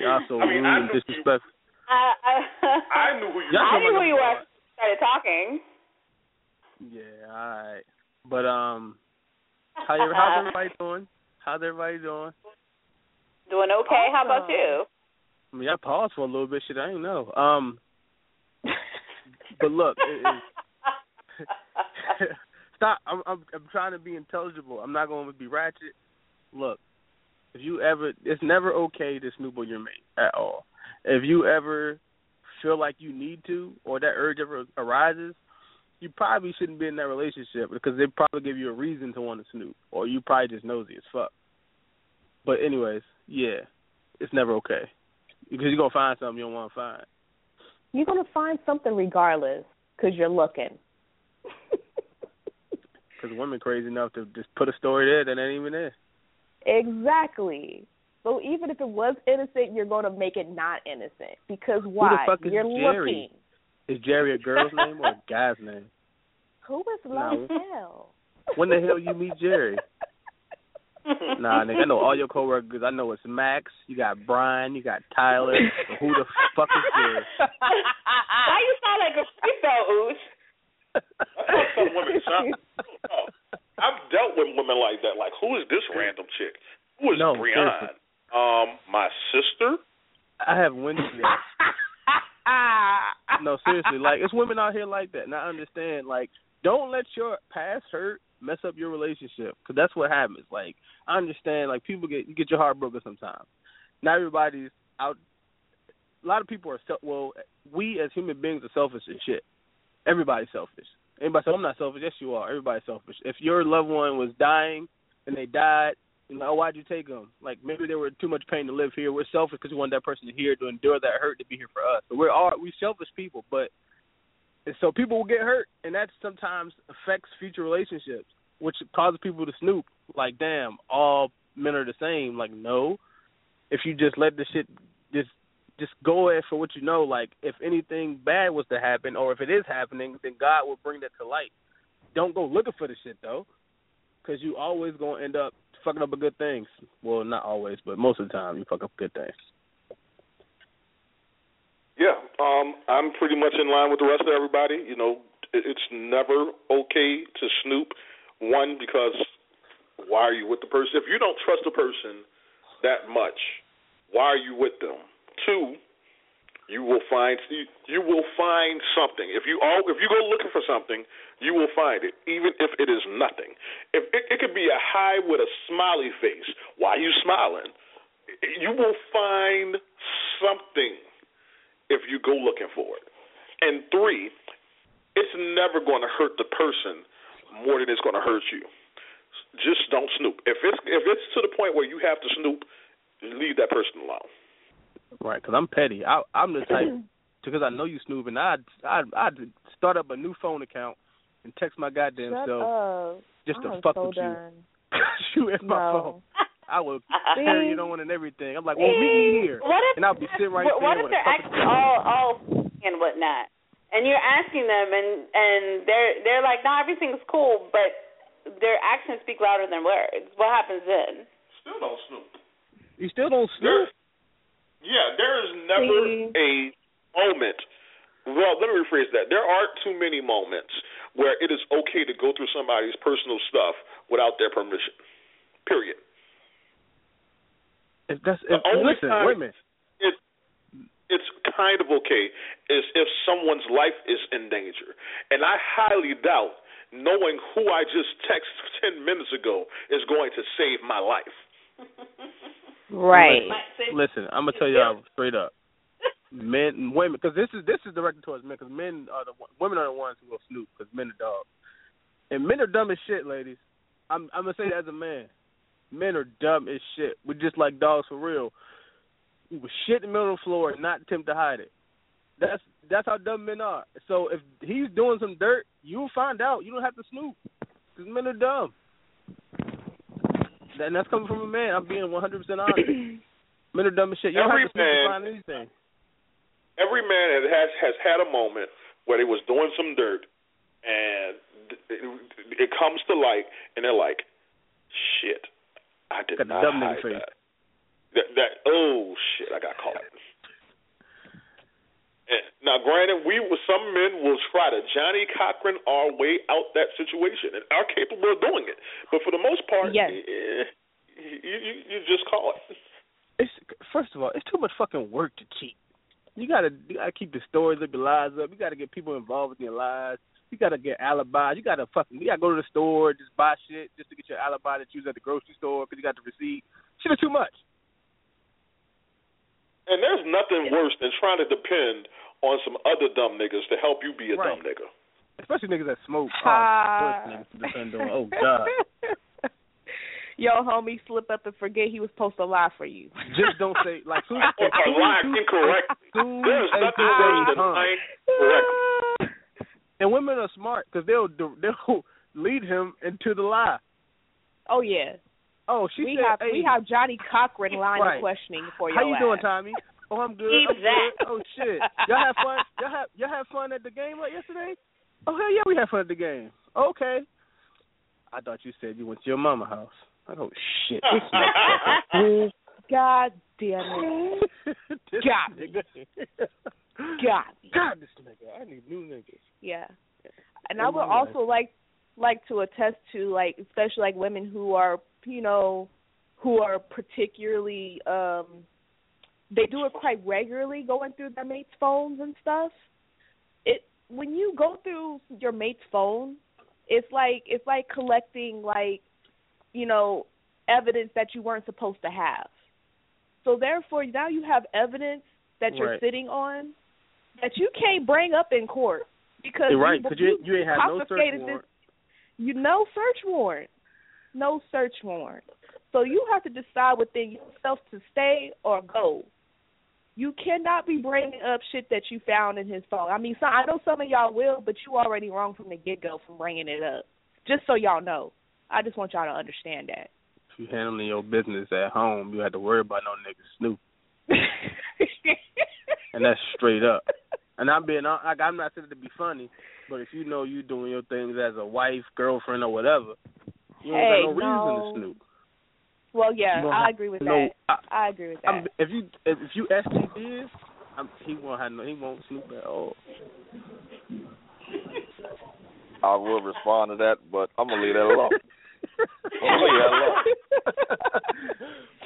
Y'all so I mean, rude and disrespectful. I, I, I knew who you Y'all I knew who you were. Started talking. Yeah, all right. But um, how you, how's everybody doing? How's everybody doing? Doing okay. How about you? I mean, I paused for a little bit. Shit, I ain't know. Um, but look, it, stop. I'm, I'm I'm trying to be intelligible. I'm not going to be ratchet. Look, if you ever, it's never okay to snoop on your mate at all. If you ever feel like you need to, or that urge ever arises, you probably shouldn't be in that relationship because they probably give you a reason to want to snoop, or you probably just nosy as fuck. But anyways, yeah, it's never okay because you're gonna find something you don't want to find. You're going to find something regardless because you're looking. Because women crazy enough to just put a story there that ain't even there. Exactly. So even if it was innocent, you're going to make it not innocent because why? you're Jerry? looking. Is Jerry a girl's name or a guy's name? Who is No. Lozelle? When the hell you meet Jerry? Nah, nigga, I know all your coworkers. I know it's Max. You got Brian. You got Tyler. So who the fuck is Jerry? Why you sound like a freak though, Ooch? That's how some women sound. Oh, I've dealt with women like that. Like, who is this random chick? Who is No, Brianne? seriously. Um, my sister. I have Wednesday. no, seriously, like it's women out here like that, and I understand. Like, don't let your past hurt mess up your relationship, because that's what happens. Like, I understand. Like, people get you get your heart broken sometimes. Not everybody's out. A lot of people are self. Well, we as human beings are selfish as shit. Everybody's selfish. Anybody say I'm not selfish? Yes, you are. Everybody's selfish. If your loved one was dying and they died, you know, why'd you take them? Like maybe they were too much pain to live here. We're selfish because we want that person to hear to endure that hurt to be here for us. So we're all we selfish people, but and so people will get hurt, and that sometimes affects future relationships, which causes people to snoop. Like, damn, all men are the same. Like, no. If you just let the shit just just go at for what you know. Like, if anything bad was to happen, or if it is happening, then God will bring that to light. Don't go looking for the shit though, because you always gonna end up fucking up a good things. Well, not always, but most of the time you fuck up good things. Yeah, um, I'm pretty much in line with the rest of everybody. You know, it's never okay to snoop. One, because why are you with the person? If you don't trust a person that much, why are you with them? Two, you will find you, you will find something. If you all if you go looking for something, you will find it, even if it is nothing. If it, it could be a high with a smiley face, why are you smiling? You will find something if you go looking for it. And three, it's never going to hurt the person more than it's going to hurt you. Just don't snoop. If it's if it's to the point where you have to snoop, leave that person alone. Right, because I'm petty. I, I'm the type because I know you snooping. I'd I'd I'd start up a new phone account and text my goddamn Shut self up. just to I'm fuck so with you. done. you in my No. phone. I will carry it on and everything. I'm like, well, meet me here, What if and I'll be sitting right what, what if they're actually all all and whatnot, and you're asking them, and and they're they're like, no, everything's cool, but their actions speak louder than words. What happens then? Still don't snoop. You still don't There, snoop. yeah, there is never See? a moment. Well, let me rephrase that. There aren't too many moments where it is okay to go through somebody's personal stuff without their permission. Period. If that's The only listen, time- wait a minute. It it's kind of okay is if someone's life is in danger, and I highly doubt knowing who I just texted ten minutes ago is going to save my life. Right. Listen, I'm gonna tell y'all straight up. Men and women, because this is this is directed towards men, because men are the one- women are the ones who will snoop, because men are dogs, and men are dumb as shit, ladies. I'm I'm gonna say that as a man. Men are dumb as shit. We're just like dogs for real. We will shit in the middle of the floor and not attempt to hide it. That's that's how dumb men are. So if he's doing some dirt, you'll find out. You don't have to snoop, because men are dumb. And that's coming from a man. I'm being 100% honest. Men are dumb as shit. You don't Every have to snoop to man- find anything. Every man has has, has had a moment where they was doing some dirt, and it, it comes to light, and they're like, "Shit, I did Got not dumb hide face. that." that. That oh shit, I got caught. And now, granted, we some men will try to Johnnie Cochran our way out that situation and are capable of doing it. But for the most part, Yes. eh, you, you you just call it. It's first of all, it's too much fucking work to cheat. You gotta you gotta keep the stories up, your lies up. You gotta get people involved with your lies. You gotta get alibis. You gotta fucking you gotta go to the store, just buy shit just to get your alibi that you was at the grocery store because you got the receipt. Shit is too much. And there's nothing worse than trying to depend on some other dumb niggas to help you be a Right. dumb nigga. Especially niggas that smoke. Oh, Ah. niggas to depend on. Oh God. Yo, homie, slip up and forget he was supposed to lie for you. Just don't say like soon Or as soon lie as incorrectly. soon There's nothing you say, worse than lying correctly. And women are smart because they'll they'll lead him into the lie. Oh yeah. Oh, she we said, have hey, we have Johnnie Cochran line Right. of questioning for you. How you doing, Tommy? Oh, I'm good. I'm good. Oh shit. Y'all have fun. Y'all have y'all have fun at the game like yesterday? Oh hell yeah, we had fun at the game. Okay. I thought you said you went to your mama house. I go shit. This. God damn it. This Got me. nigga. Got me. God, this nigga. I need new niggas. Yeah. And I would also like like to attest to like especially like women who are you know who are particularly um they do it quite regularly going through their mate's phones and stuff. It when you go through your mate's phone, it's like it's like collecting like you know evidence that you weren't supposed to have. So therefore now you have evidence that you're Right. sitting on that you can't bring up in court because You're right, you, because you, you ain't had no search confiscated this- warrant. you no search warrant, no search warrant. So you have to decide within yourself to stay or go. You cannot be bringing up shit that you found in his phone. I mean, some, I know some of y'all will, but you already wrong from the get go from bringing it up. Just so y'all know, I just want y'all to understand that. If you handling your business at home, you have to worry about no niggas snoop. and that's straight up. And I'm being hon- like I'm not saying it to be funny, but if you know you doing your things as a wife, girlfriend, or whatever, you don't Hey, got no reason to snoop. well, yeah, I agree with no, that. I, I agree with that. I'm, if you if, if you STD is, I'm, he won't have no, he won't snoop at all. I will respond to that, but I'm gonna leave that alone. I'm gonna leave that alone.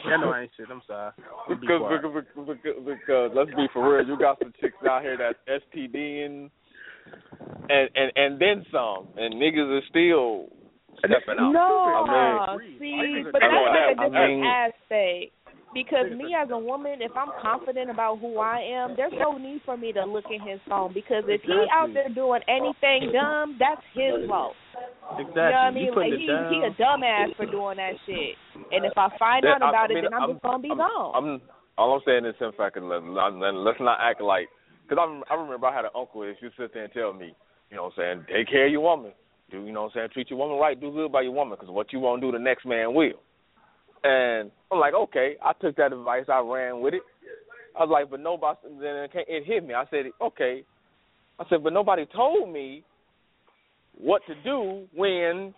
yeah, no, I ain't shit. I'm sorry. Be Because, quiet. because, because, because let's be for real, you got some chicks out here that STDing and and and then some, and niggas are still stepping out. No, I mean, see, but that's know like a different I mean- aspect Because me as a woman, if I'm confident about who I am, there's no need for me to look in his phone because if he out there doing anything dumb, that's his fault. Exactly. You know what I mean? Like he down. he a dumbass for doing that shit. And if I find That- out about I it, then I'm, I'm- just gonna be I'm, gone. I'm all I'm saying is in fact, let, let, let's not act like because I I remember I had an uncle that used to sit there and tell me, you know, what I'm saying take care of your woman, do you know, what I'm saying treat your woman right, do good by your woman, because what you won't do, the next man will. And I'm like, okay, I took that advice, I ran with it. I was like, but nobody. Then it hit me. I said, okay. I said, but nobody told me what to do when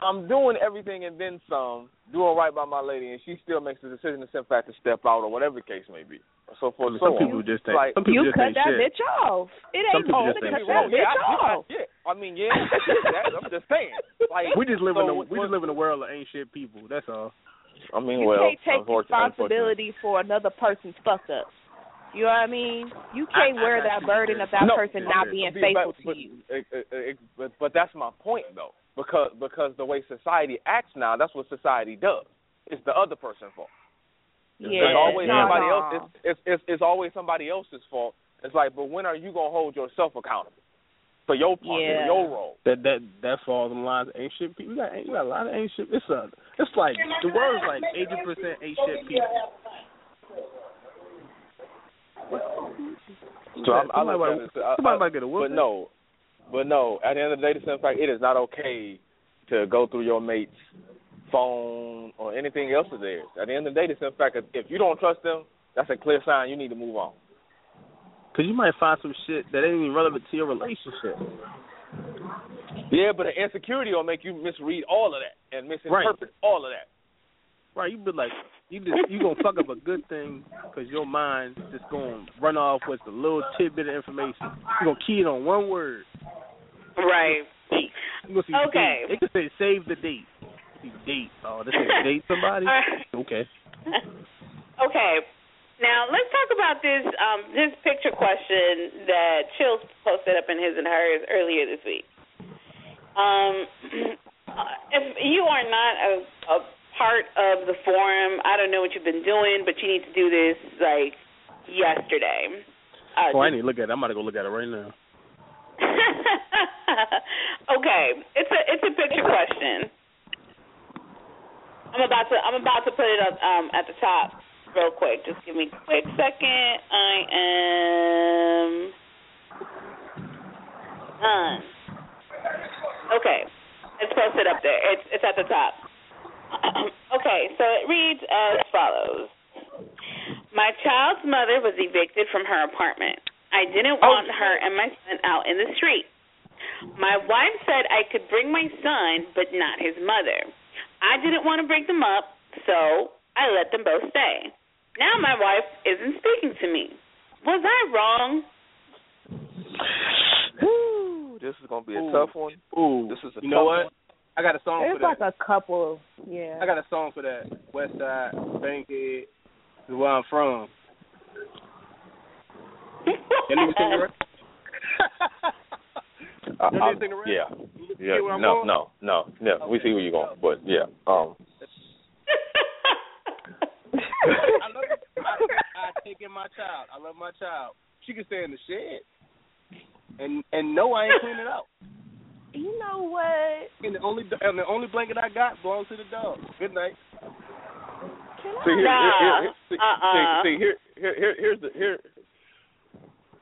I'm doing everything and then some, doing right by my lady, and she still makes the decision to send back to step out or whatever the case may be. So forth and so Some people just think- like, some people you just cut ain't that shit. bitch off. It ain't people oh, cut that shit. bitch yeah, I, off. yeah, I mean, yeah, that, I'm just saying. Like, we just live in a we just live in a world of ain't shit people. That's all. I mean, You well, can't take responsibility for another person's fuck up. You know what I mean? You can't I- I wear got that burden of that No, person not but- being faithful but, to you. It, it, it, but but that's my point though, because because the way society acts now, that's what society does. It's the other person's fault. Yeah, it's always no, somebody no. else. It's, it's it's it's always somebody else's fault. It's like, but when are you gonna hold yourself accountable for your part, Yeah. for your role? That that that falls in line with ain't shit people. We got we got a lot of ain't shit. It's a it's like the world is like eighty percent ain't shit people. So I'm, I Somebody look might- at it, I- somebody I- might get a But no, but no. At the end of the day, the simple fact it is not okay to go through your mate's phone or anything else of theirs. At the end of the day, the simple fact is if you don't trust them, that's a clear sign you need to move on. Cause you might find some shit that ain't even relevant to your relationship. Yeah, but the insecurity will make you misread all of that and misinterpret all of that. Right, you be like, you just you gonna fuck up a good thing because your mind just gonna run off with a little tidbit of information. You gonna key it on one word. Right. You gonna see Okay. date. It could say save the date. See date. Oh, this is date somebody. Okay. okay. Now let's talk about this um this picture question that Chills posted up in his and hers earlier this week. Um, if you are not a, a part of the forum, I don't know what you've been doing, but you need to do this like yesterday. Uh, oh, I need to look at it. I'm about to go look at it right now. okay, it's a it's a picture question. I'm about to I'm about to put it up um, at the top real quick. Just give me a quick second. I am done. Okay, it's posted up there. It's it's at the top. okay, so it reads as follows. My child's mother was evicted from her apartment. I didn't want her and my son out in the street. My wife said I could bring my son, but not his mother. I didn't want to break them up, so I let them both stay. Now my wife isn't speaking to me. Was I wrong? Whew, this is gonna be a Ooh. tough one. Ooh, This is a you know tough what? I got a song There's for like that. a couple, yeah. I got a song for that. West Side, Bankhead, is where I'm from. You me to sing the rest? Uh, You I'm- to sing rest? yeah, You yeah. get where I'm No, going? no, no, no. We see where you're going, but yeah. Um, I love I, I take in my child. I love my child. She can stay in the shed. And and no, I ain't cleaning it out. You know what? And the only and the only blanket I got belongs to the dog. Good night. See here, here, here, here, see, Uh-uh. see, see here, here, here, here's the here.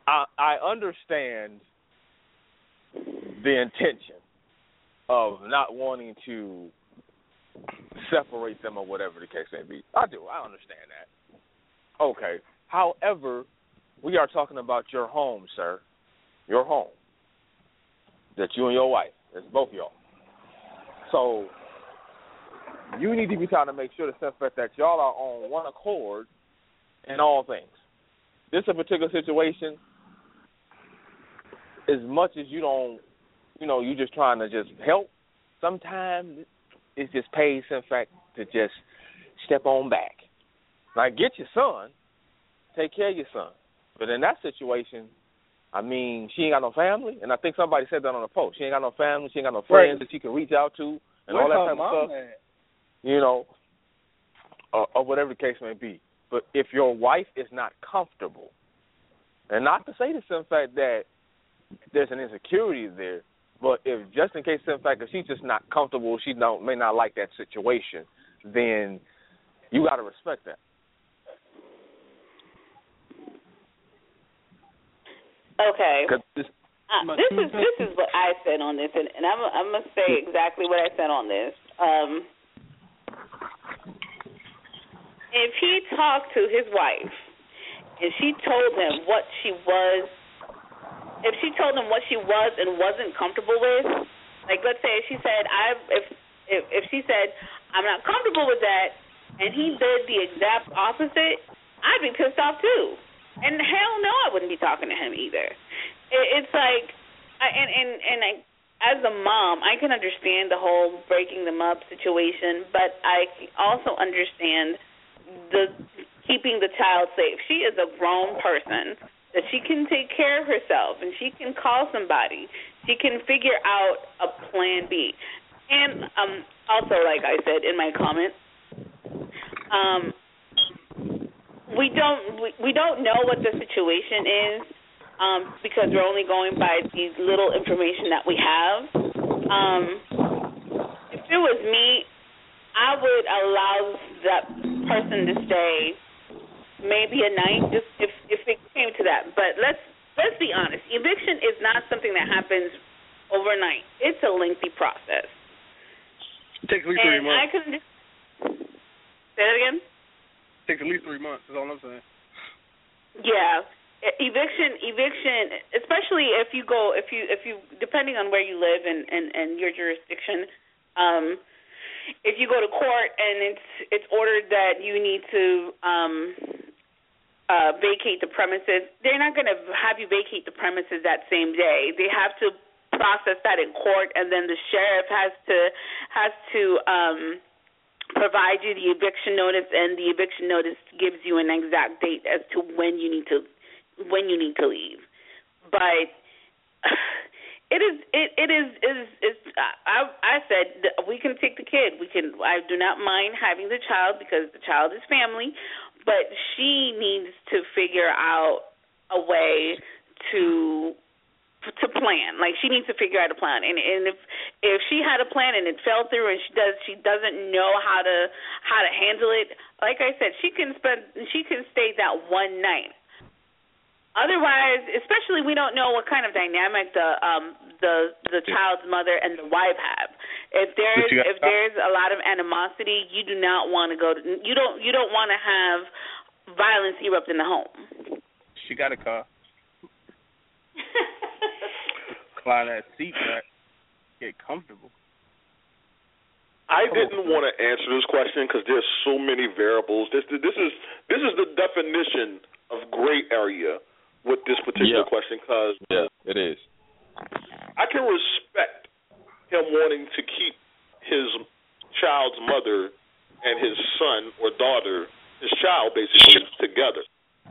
I I understand the intention of not wanting to separate them or whatever the case may be. I do. I understand that. Okay. However, we are talking about your home, sir. Your home. That you and your wife. It's both y'all. So you need to be trying to make sure the sense that y'all are on one accord in all things. This particular situation. As much as you don't, you know, you're just trying to just help. Sometimes it just pays, in fact, to just step on back. Like get your son, take care of your son. But in that situation, I mean, she ain't got no family, and I think somebody said that on the post. She ain't got no family, she ain't got no friends Right. that she can reach out to, and Where's all that type of stuff at? you know. or, or whatever the case may be. But if your wife is not comfortable, and not to say the simple fact that there's an insecurity there, but if just in case in fact if she's just not comfortable, she don't may not like that situation, then you got to respect that. Okay. This, uh, this is this is what I said on this, and, and I'm I'm gonna say exactly what I said on this. Um, if he talked to his wife and she told him what she was, if she told him what she was and wasn't comfortable with, like let's say she said I if if if she said I'm not comfortable with that, and he did the exact opposite, I'd be pissed off too. And hell no, I wouldn't be talking to him either. It, it's like, I, and and and I, as a mom, I can understand the whole breaking them up situation, but I also understand the keeping the child safe. She is a grown person that she can take care of herself and she can call somebody. She can figure out a plan B. And um also like I said in my comment, um we don't we, we don't know what the situation is um, because we're only going by the little information that we have. Um, if it was me, I would allow that person to stay maybe a night, just if if it came to that. But let's let's be honest, eviction is not something that happens overnight. It's a lengthy process. It takes at least and three months. I can say that again. It takes at least three months. Is all I'm saying. Yeah, eviction, eviction, especially if you go, if you, if you, depending on where you live and and and your jurisdiction, um, if you go to court and it's it's ordered that you need to um uh vacate the premises, they're not going to have you vacate the premises that same day. They have to process that in court, and then the sheriff has to has to um provide you the eviction notice, and the eviction notice gives you an exact date as to when you need to when you need to leave. But it is it it is is is I I said we can take the kid. We can I do not mind having the child because the child is family, but she needs to figure out a way to to plan. Like she needs to figure out a plan. And and if if she had a plan and it fell through and she does she doesn't know how to how to handle it, like I said, she can spend she can stay that one night. Otherwise, especially we don't know what kind of dynamic the um the the child's mother and the wife have. If there's if there's a lot of animosity, you do not want to go to you don't you don't want to have violence erupt in the home. She got a car. Climb that seat back. Get comfortable. I didn't want to answer this question because there's so many variables. This this is this is the definition of gray area with this particular Yeah. question because Yeah, it is. I can respect him wanting to keep his child's mother and his son or daughter, his child basically, together.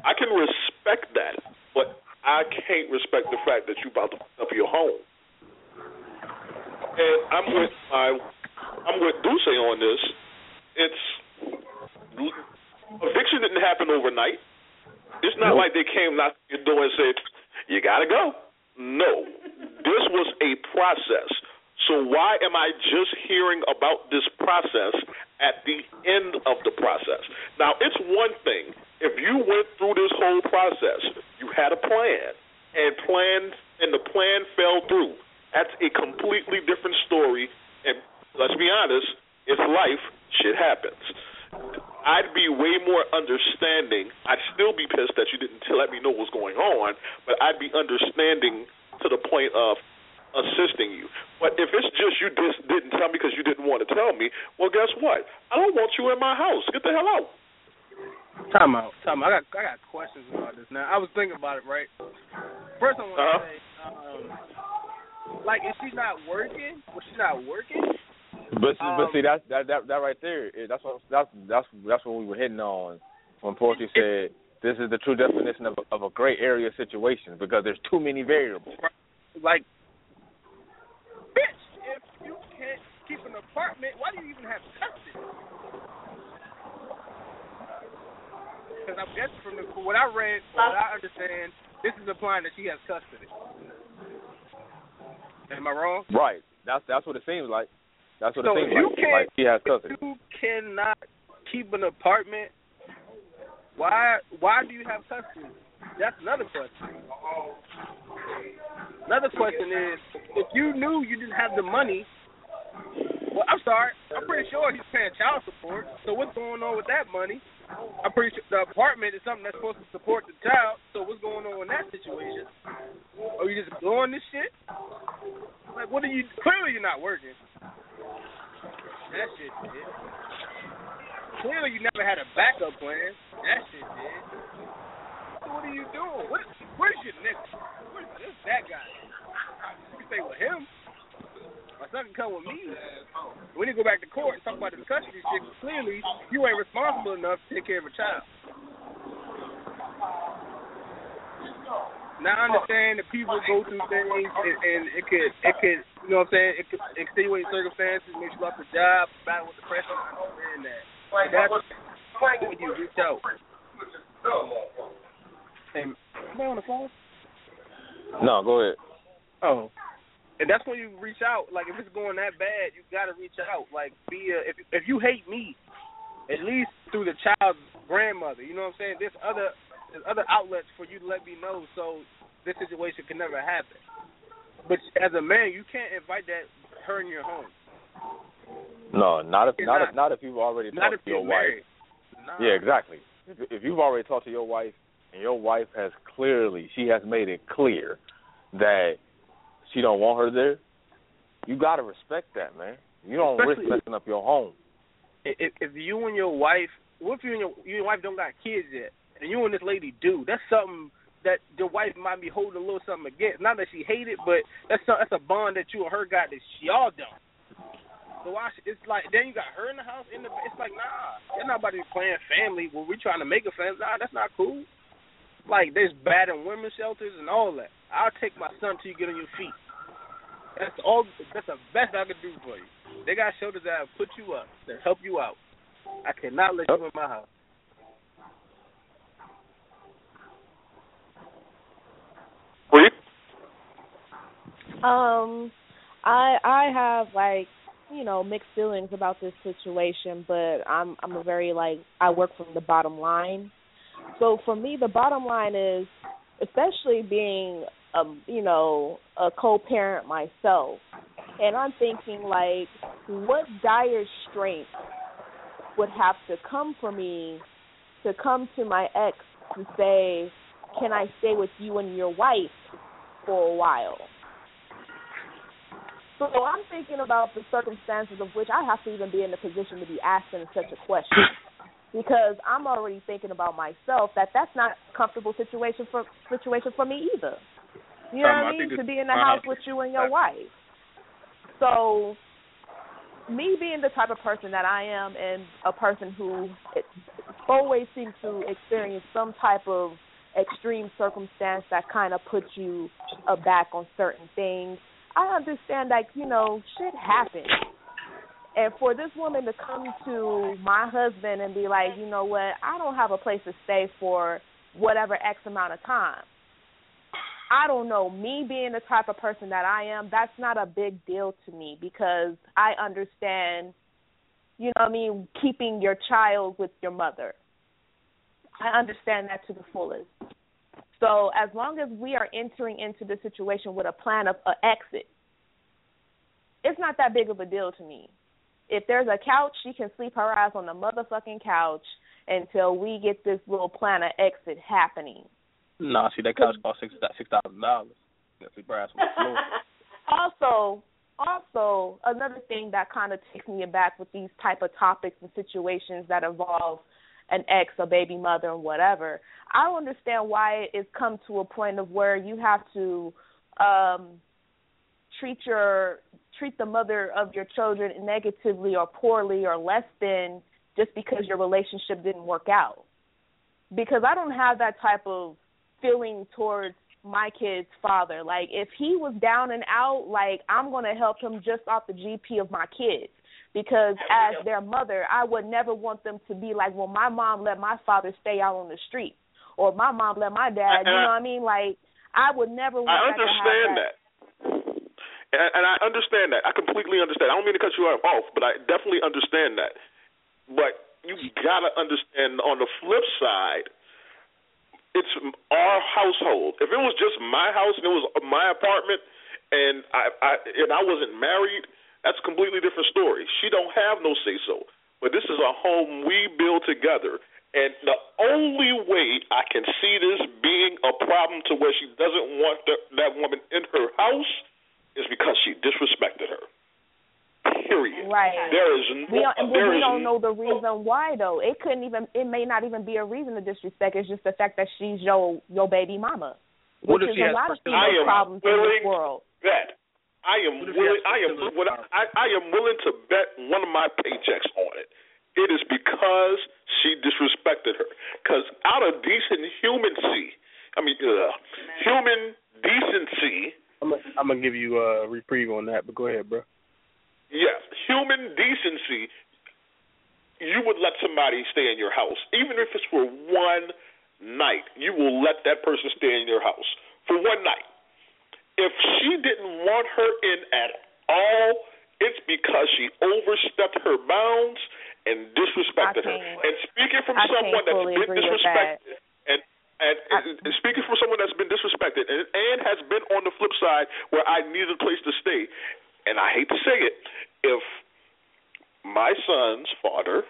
I can respect that, but I can't respect the fact that you about to fuck up your home. And I'm with my, I'm with Duce on this. It's eviction didn't happen overnight. It's not like they came knocking your door and said, "You gotta go." No, this was a process. So why am I just hearing about this process at the end of the process? Now, it's one thing if you went through this whole process, you had a plan, and plan and the plan fell through. That's a completely different story. And let's be honest, it's life. Shit happens. I'd be way more understanding. I'd still be pissed that you didn't let me know what's going on, but I'd be understanding to the point of assisting you. But if it's just you just didn't tell me because you didn't want to tell me, well, guess what? I don't want you in my house. Get the hell out. Time out. Time out. I got I got questions about this now. I was thinking about it, right? First I want to Uh-huh. say, um, like, is she not working? Was she not working? But see, but Um, see that that that that right there, that's what that's that's that's what we were hitting on when Poetry said this is the true definition of a, of a gray area situation because there's too many variables. Like, bitch, if you can't keep an apartment, why do you even have custody? because I guess from the, what I read, what I understand, this is implying that she has custody. Am I wrong? Right. That's that's what it seems like. That's what so it seems you like. can't, Like she has. If you cannot keep an apartment, why why do you have custody? That's another question. Another question is, if you knew you didn't have the money, well, I'm sorry, I'm pretty sure he's paying child support. So what's going on with that money? I'm pretty sure the apartment is something that's supposed to support the child. So what's going on in that situation? Are you just blowing this shit? Like, what are you? Clearly, you're not working. That shit did. Clearly, you never had a backup plan. That shit did. So what are you doing? What? Where's your nigga? Where's that guy? You can stay with him. Son can come with me. We need to go back to court and talk about this custody shit. Clearly, you ain't responsible enough to take care of a child. Now I understand that people go through things and, and it could it could you know what I'm saying it could extenuate circumstances, makes you lost a job, battle with depression. I understand that. But that's when you reach out. Hey, am I on the phone? No, go ahead. Oh. And that's when you reach out. Like if it's going that bad, you gotta reach out. Like be a, if if you hate me, at least through the child's grandmother. You know what I'm saying? There's other there's other outlets for you to let me know so this situation can never happen. But as a man, you can't invite that her in your home. No, not if not, not. if not if you've already Not talked to your wife. Yeah, exactly. If, if you've already talked to your wife and your wife has clearly she has made it clear that she don't want her there, you gotta respect that, man. You don't Especially- risk messing up your home. if, if you and your wife, what if you and your, you and your wife don't got kids yet, and you and this lady do? That's something that your wife might be holding a little something against. Not that she hate it, but that's some, that's a bond that you and her got that y'all don't. So why? It's like then you got her in the house. In the it's like nah, they're not about to be playing family. Where we trying to make a family? Nah, that's not cool. Like there's bad in women's shelters and all that. I'll take my son till you get on your feet. That's all. That's the best I can do for you. They got shoulders that have put you up, that help you out. I cannot let you in my house. Um, I I have like you know mixed feelings about this situation, but I'm I'm a very like I work from the bottom line. So for me, the bottom line is, especially being um you know a co-parent myself, and I'm thinking like, what dire strength would have to come for me to come to my ex to say, can I stay with you and your wife for a while? So I'm thinking about the circumstances of which I have to even be in the position to be asking such a question. Because I'm already thinking about myself that that's not a comfortable situation for situation for me either. You know what I I mean? think To be in the house with you and your wife. So me being the type of person that I am and a person who it always seems to experience some type of extreme circumstance that kind of puts you aback on certain things. I understand that, you know, shit happens. And for this woman to come to my husband and be like, you know what, I don't have a place to stay for whatever X amount of time. I don't know. Me being the type of person that I am, that's not a big deal to me because I understand, you know I mean, keeping your child with your mother. I understand that to the fullest. So as long as we are entering into the situation with a plan of an exit, it's not that big of a deal to me. If there's a couch, she can sleep her ass on the motherfucking couch until we get this little plan of exit happening. Nah, see that couch cost six six thousand dollars. Sleep her on the floor. also also another thing that kind of takes me aback with these type of topics and situations that involve an ex a baby mother and whatever i don't understand why it's come to a point of where you have to um treat your treat the mother of your children negatively or poorly or less than just because your relationship didn't work out because i don't have that type of feeling towards my kid's father. Like if he was down and out, like I'm gonna help him just off the GP of my kids. because as their mother, I would never want them to be like, well, my mom let my father stay out on the street, or my mom let my dad. You know what I mean? Like, I would never want I that understand have that. And, and I understand that. I completely understand. I don't mean to cut you off, but I definitely understand that. But you gotta understand on the flip side, it's our household. If it was just my house and it was my apartment, and I, I and I wasn't married, that's a completely different story. She don't have no say so. But this is a home we build together. And the only way I can see this being a problem to where she doesn't want the, that woman in her house is because she disrespected her. Period. Right. There is no. We don't, there we is don't know the reason why though. It couldn't even. It may not even be a reason to disrespect. It's just the fact that she's your your baby mama, What which is a lot of personal- people's problems in willing this world. That I am What if she willing. I am. What I, I am willing to bet one of my paychecks on it. It is because she disrespected her. Because out of decent humancy, I mean, uh, human decency. I'm gonna, I'm gonna give you a reprieve on that, but go ahead, bro. Yes, human decency. You would let somebody stay in your house, even if it's for one night. You will let that person stay in your house for one night. If she didn't want her in at all, it's because she overstepped her bounds and disrespected her. I And speaking from I someone that's been disrespected, and and, and speaking from someone that's been disrespected and, and has been on the flip side where I needed a place to stay, and I hate to say it, if my son's father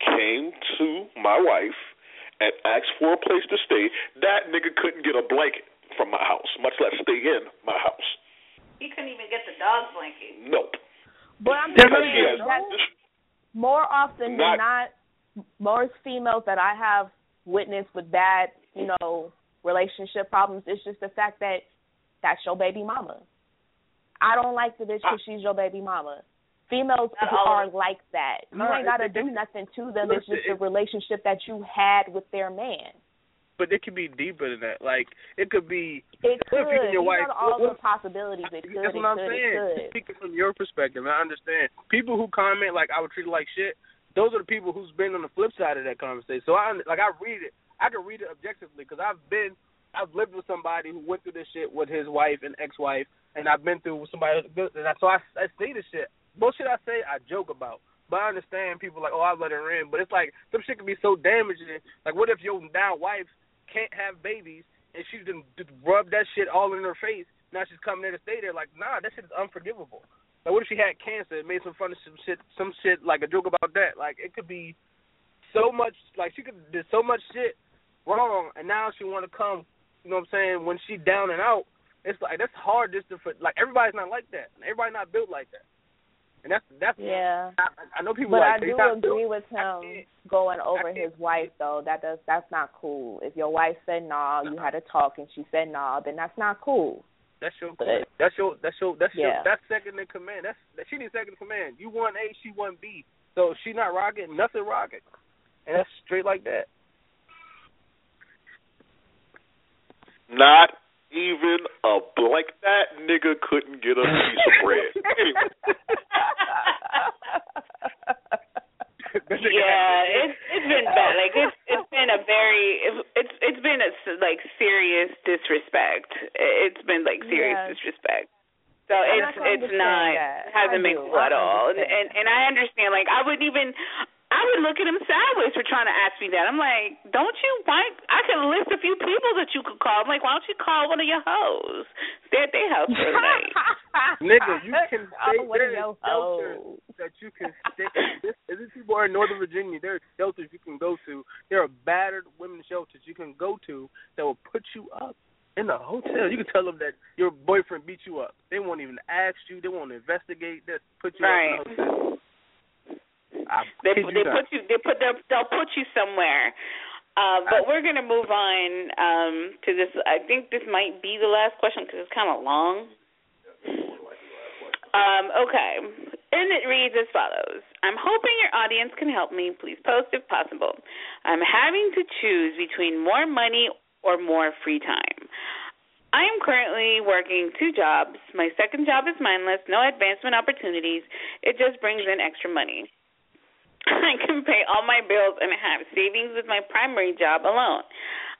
came to my wife and asked for a place to stay, that nigga couldn't get a blanket from my house, much less stay in my house. He couldn't even get the dog blanket. Nope. But I'm Because saying that more often Not- than not, most females that I have witnessed with bad, you know, relationship problems, it's just the fact that that's your baby mama. I don't like the bitch uh, because she's your baby mama. Females uh, oh. are like that. You No, ain't got to it- do it- nothing to them. look, It's just it- the relationship that you had with their man. But it could be deeper than that. Like it could be. It you could. and your You wife? know all what- the possibilities. It could. That's it what I'm could. saying. It. Speaking from your perspective, I understand people who comment like I would treat her like shit. Those are the people who's been on the flip side of that conversation. So I like I read it. I can read it objectively because I've been, I've lived with somebody who went through this shit with his wife and ex-wife, and I've been through with somebody. And I, so I, I say this shit. Most shit I say, I joke about. But I understand people like, oh, I let her in. But it's like some shit can be so damaging. Like, what if your now wife can't have babies and she didn't just rub that shit all in her face? Now she's coming there to stay there. Like, nah, that shit is unforgivable. Like, what if she had cancer and made some fun of some shit, some shit like a joke about that? Like, it could be so much. Like, she could did so much shit wrong, and now she want to come. You know what I'm saying? When she down and out, it's like that's hard. Just to for, like everybody's not like that. Everybody not built like that. And that's that's Yeah. I, I know people But like I do agree built. with him going over his wife though. That does that's not cool. If your wife said nah, you had to talk and she said nah, then that's not cool. That's your But- that's your that's your that's your that's second in command. That's that she needs second in command. You want A, she want B. So if she not rocking, nothing rocking. And that's straight like that. Not even a blank. That nigga couldn't get a piece of bread. Yeah, it's it's been bad. Like it's it's been a very it's it's been a s- like serious disrespect. It's been like serious Yes. disrespect. So And I it's can it's not that. hasn't been cool at all. And, and and I understand. Like I wouldn't even. I would look at him sideways for trying to ask me that. I'm like, don't you? Why? I could list a few people that you could call. I'm like, why don't you call one of your hoes? Stay at their house for the night. Nigga, you can Oh, stay what there a shelters that you can stay. This, these people are in Northern Virginia. There are shelters you can go to. There are battered women's shelters you can go to that will put you up in the hotel. You can tell them that your boyfriend beat you up. They won't even ask you. They won't investigate. They put you Right. up in the hotel. I They they not. put you they put they'll, they'll put you somewhere. Uh, but we're gonna move on um, to this. I think this might be the last question because it's kind of long. Um, okay, and it reads as follows: I'm hoping your audience can help me. Please post if possible. I'm having to choose between more money or more free time. I am currently working two jobs. My second job is mindless, no advancement opportunities. It just brings in extra money. Pay all my bills and have savings with my primary job alone.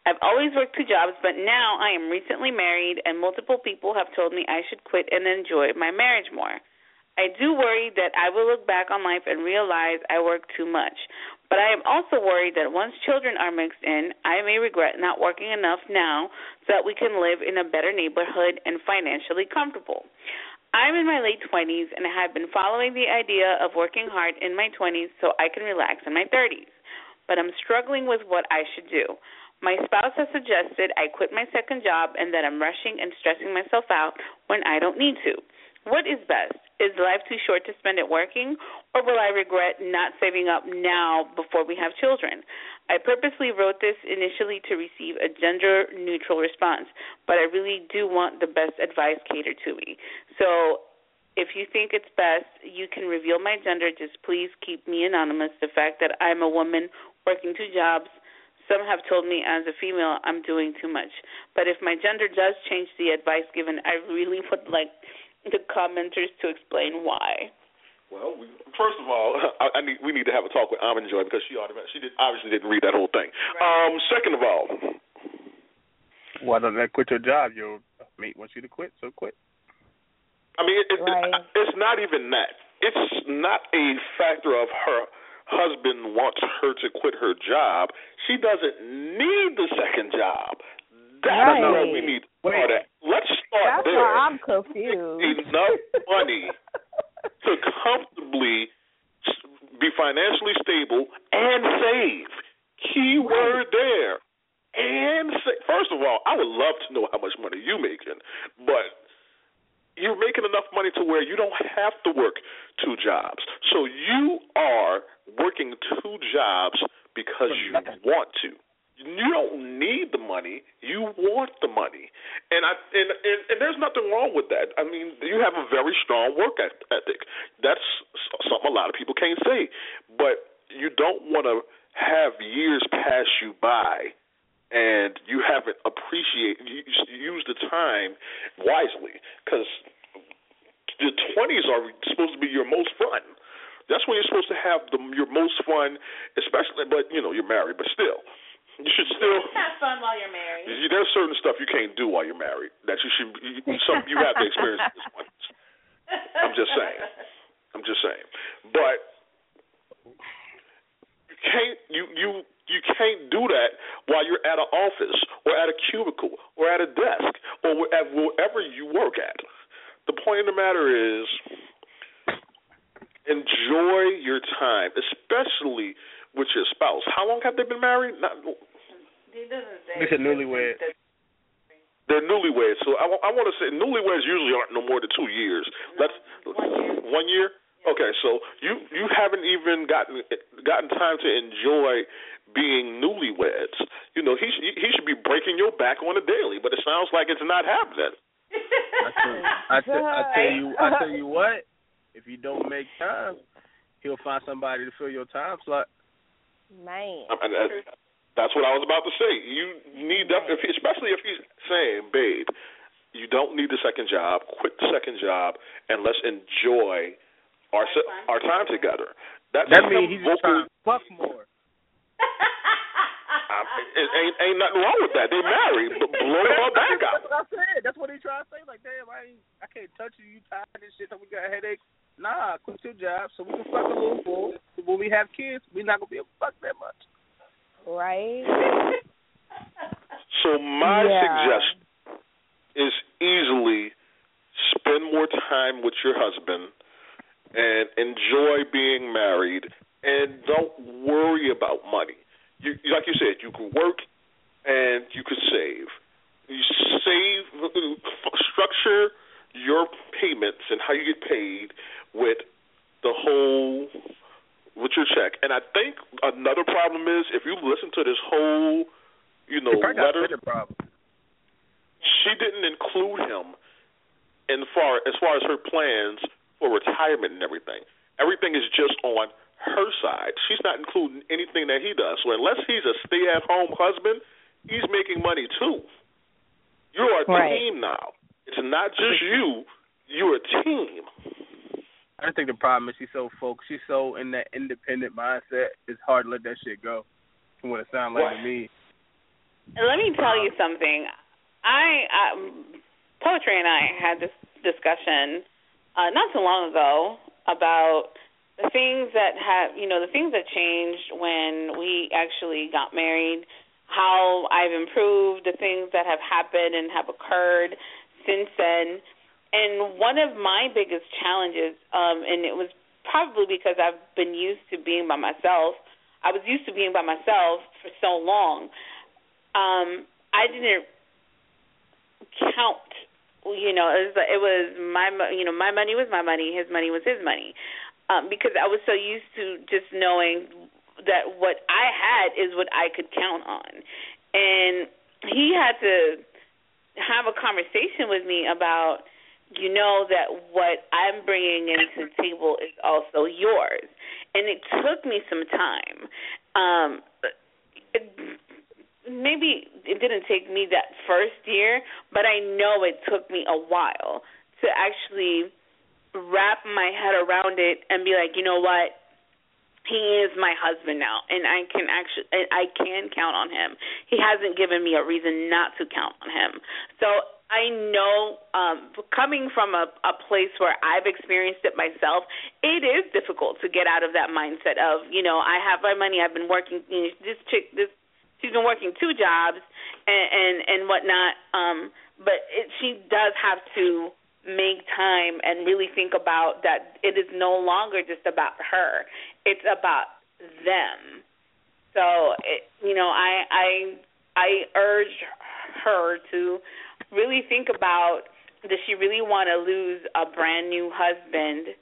I've always worked two jobs, but now I am recently married, and multiple people have told me I should quit and enjoy my marriage more. I do worry that I will look back on life and realize I work too much. But I am also worried that once children are mixed in, I may regret not working enough now so that we can live in a better neighborhood and financially comfortable. I'm in my late 20s and have been following the idea of working hard in my 20s so I can relax in my 30s. But I'm struggling with what I should do. My spouse has suggested I quit my second job and that I'm rushing and stressing myself out when I don't need to. What is best? Is life too short to spend it working, or will I regret not saving up now before we have children? I purposely wrote this initially to receive a gender neutral response, but I really do want the best advice catered to me. So if you think it's best, you can reveal my gender. Just please keep me anonymous. The fact that I'm a woman working two jobs, some have told me as a female I'm doing too much. But if my gender does change the advice given, I really would like the commenters to explain why. Well, we, first of all, I, I need we need to have a talk with Almond Joy because she she did, obviously didn't read that whole thing. Right. Um, second of all, why don't that quit your job? Your mate wants you to quit, so quit. I mean, it, right. it, it's not even that. It's not a factor of her husband wants her to quit her job. She doesn't need the second job. That's right. what we need to start at. Let's start That's there. Why I'm confused. Enough money to comfortably be financially stable and save. Key word right. there. And say, first of all, I would love to know how much money you're making, but you're making enough money to where you don't have to work two jobs. So you are working two jobs because you want to you don't need the money. You want the money, and I and, and and there's nothing wrong with that. I mean, you have a very strong work ethic. That's something a lot of people can't say. But you don't want to have years pass you by, and you haven't appreciated use the time wisely because the twenties are supposed to be your most fun. That's when you're supposed to have the your most fun, especially. But you know, you're married, but still you should still have fun while you're married. There's certain stuff you can't do while you're married that you should. You, some you have to experience. I'm just saying. I'm just saying. But you can't you you you can't do that while you're at an office or at a cubicle or at a desk or at wherever you work at. The point of the matter is enjoy your time, especially with your spouse. How long have they been married? Not doesn't. They said newlywed. They're newlyweds, so I, I want to say newlyweds usually aren't no more than two years. No, Let's one year. One year. Okay, so you you haven't even gotten gotten time to enjoy being newlyweds. You know, he he should be breaking your back on a daily, but it sounds like it's not happening. I tell, I, tell, I tell you, I tell you what. If you don't make time, he'll find somebody to fill your time slot. Man. I mean, that's what I was about to say. You need that, if, especially if he's saying, "Babe, you don't need the second job. Quit the second job, and let's enjoy our our time together." That's that means he's just trying to fuck more. I, it ain't ain't nothing wrong with that. They married, but blow her back out. That's what I said. That's what he trying to say. Like, damn, I ain't, I can't touch you. You tired and shit. We got a headache. Nah, quit your job so we can fuck a little more. When we have kids, we're not gonna be able to fuck that much. Right. so my yeah. suggestion is easily spend more time with your husband and enjoy being married and don't worry about money. You like you said, you can work and you can save. You save structure your payments and how you get paid with the whole with your check. And I think another problem is if you listen to this whole, you know, letter, she didn't include him in far as far as her plans for retirement and everything. Everything is just on her side. She's not including anything that he does. So unless he's a stay-at-home husband, he's making money too. You're a Right. team now. It's not just you. You're a team. I think the problem is she's so focused. She's so in that independent mindset. It's hard to let that shit go. From what it sounds like to me. Let me tell you something. I um, poetry and I had this discussion uh, not too long ago about the things that have you know the things that changed when we actually got married, how I've improved, the things that have happened and have occurred since then. And one of my biggest challenges, um, and it was probably because I've been used to being by myself. I was used to being by myself for so long. Um, I didn't count. You know, it was, it was my you know my money was my money, his money was his money, um, because I was so used to just knowing that what I had is what I could count on, and he had to have a conversation with me about you know that what I'm bringing into the table is also yours, and it took me some time. Um, it, maybe it didn't take me that first year, but I know it took me a while to actually wrap my head around it and be like, you know what? He is my husband now, and I can actually, I can count on him. He hasn't given me a reason not to count on him. So I know, um, coming from a, a place where I've experienced it myself, it is difficult to get out of that mindset of, you know, I have my money, I've been working. You know, this chick, this she's been working two jobs and and, and whatnot. Um, but it, she does have to make time and really think about that it is no longer just about her it's about them so it, you know i i i urge her to really think about does she really want to lose a brand new husband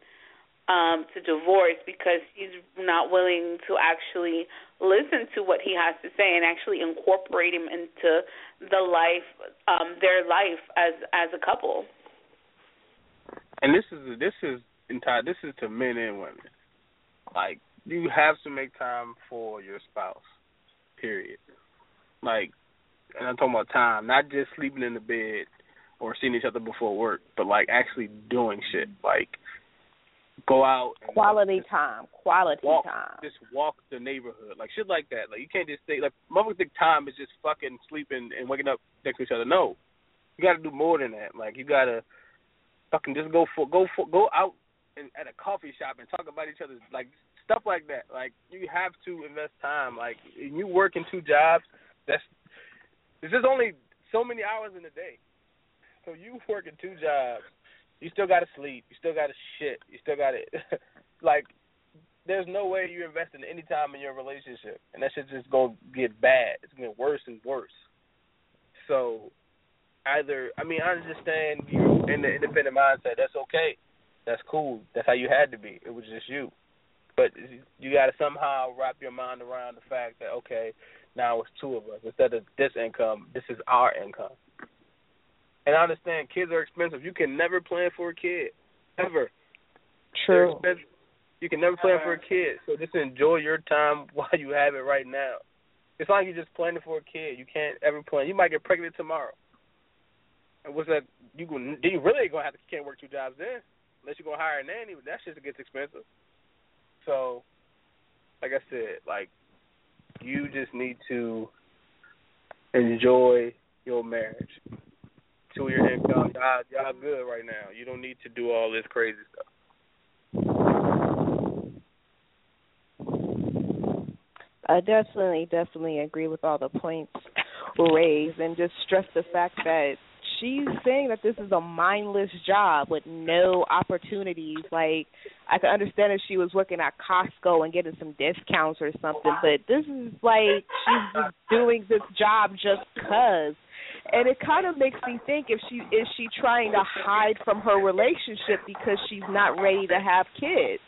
um to divorce because she's not willing to actually listen to what he has to say and actually incorporate him into the life um their life as as a couple and this is this is entire this is to men and women. Like you have to make time for your spouse. Period. Like and I'm talking about time, not just sleeping in the bed or seeing each other before work, but like actually doing shit. Like go out quality time. Quality walk, time. Just walk the neighborhood. Like shit like that. Like you can't just stay like motherfuckers think time is just fucking sleeping and waking up next to each other. No. You gotta do more than that. Like you gotta fucking just go for go for go out and, at a coffee shop and talk about each other's like stuff like that. Like you have to invest time. Like you working two jobs. That's there's just only so many hours in a day. So you working two jobs. You still got to sleep. You still got to shit. You still got to like. There's no way you're investing any time in your relationship, and that shit just gonna get bad. It's gonna get worse and worse. So either I mean I understand you in the independent mindset. That's okay. That's cool. That's how you had to be. It was just you. But you got to somehow wrap your mind around the fact that okay, now it's two of us instead of this income. This is our income. And I understand kids are expensive. You can never plan for a kid, ever. True. You can never plan for a kid. So just enjoy your time while you have it right now. It's like you're just planning for a kid. You can't ever plan. You might get pregnant tomorrow. And what's that? You going you really gonna have to can't work two jobs then, unless you're gonna hire a nanny. But that shit gets expensive. So, like I said, like you just need to enjoy your marriage. To your income, y'all, y'all good right now. You don't need to do all this crazy stuff. I definitely, definitely agree with all the points raised, and just stress the fact that she's saying that this is a mindless job with no opportunities. Like I can understand if she was working at Costco and getting some discounts or something, but this is like she's just doing this job just cause. And it kind of makes me think if she is she trying to hide from her relationship because she's not ready to have kids.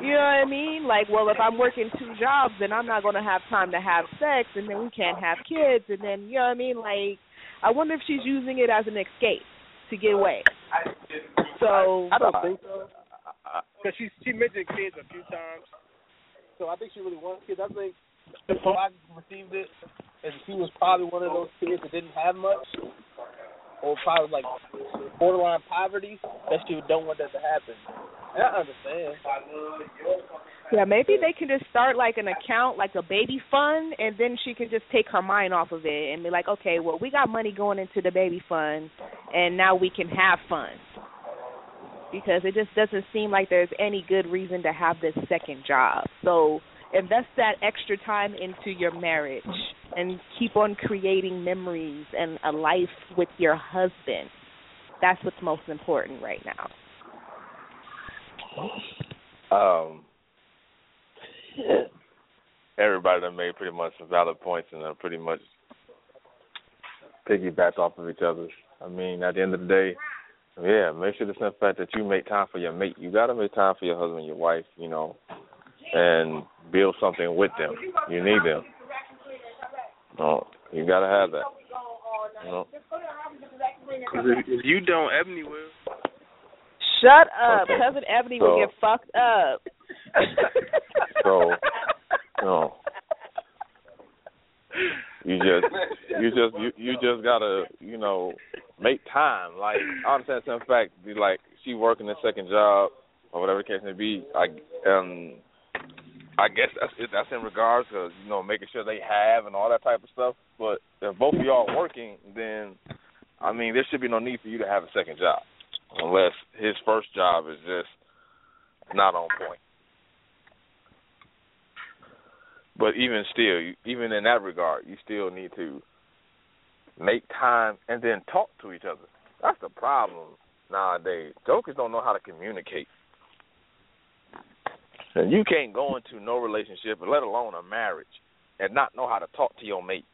You know what I mean? Like, well, if I'm working two jobs, then I'm not going to have time to have sex, and then we can't have kids, and then you know what I mean? Like, I wonder if she's using it as an escape to get away. So I don't uh, think so. Uh, uh, because she she mentioned kids a few times, so I think she really wants kids. I think the way I received it, and she was probably one of those kids that didn't have much, or probably like borderline poverty that she don't want that to happen. And I understand. Yeah, maybe they can just start like an account, like a baby fund, and then she can just take her mind off of it and be like, okay, well, we got money going into the baby fund, and now we can have fun. Because it just doesn't seem like there's any good reason to have this second job. So invest that extra time into your marriage and keep on creating memories and a life with your husband. That's what's most important right now. Um, everybody done made pretty much valid points and uh, pretty much piggybacked off of each other. I mean, at the end of the day, yeah, make sure the simple fact that you make time for your mate. You got to make time for your husband, your wife, you know, and build something with them. You need them. No, you got to have that. You know? Cause if, if you don't, Ebony will. Shut up. Okay. Cousin Ebony So- will get fucked up. So, no. You just, you just, you, you just gotta, you know, make time. Like I understand some fact, be like she working a second job or whatever the case may be. I, um, I guess that's that's in regards to you know making sure they have and all that type of stuff. But if both of y'all working, then I mean there should be no need for you to have a second job, unless his first job is just not on point. But even still, even in that regard, you still need to make time and then talk to each other. That's the problem nowadays. Jokers don't know how to communicate. And you can't go into no relationship, let alone a marriage, and not know how to talk to your mate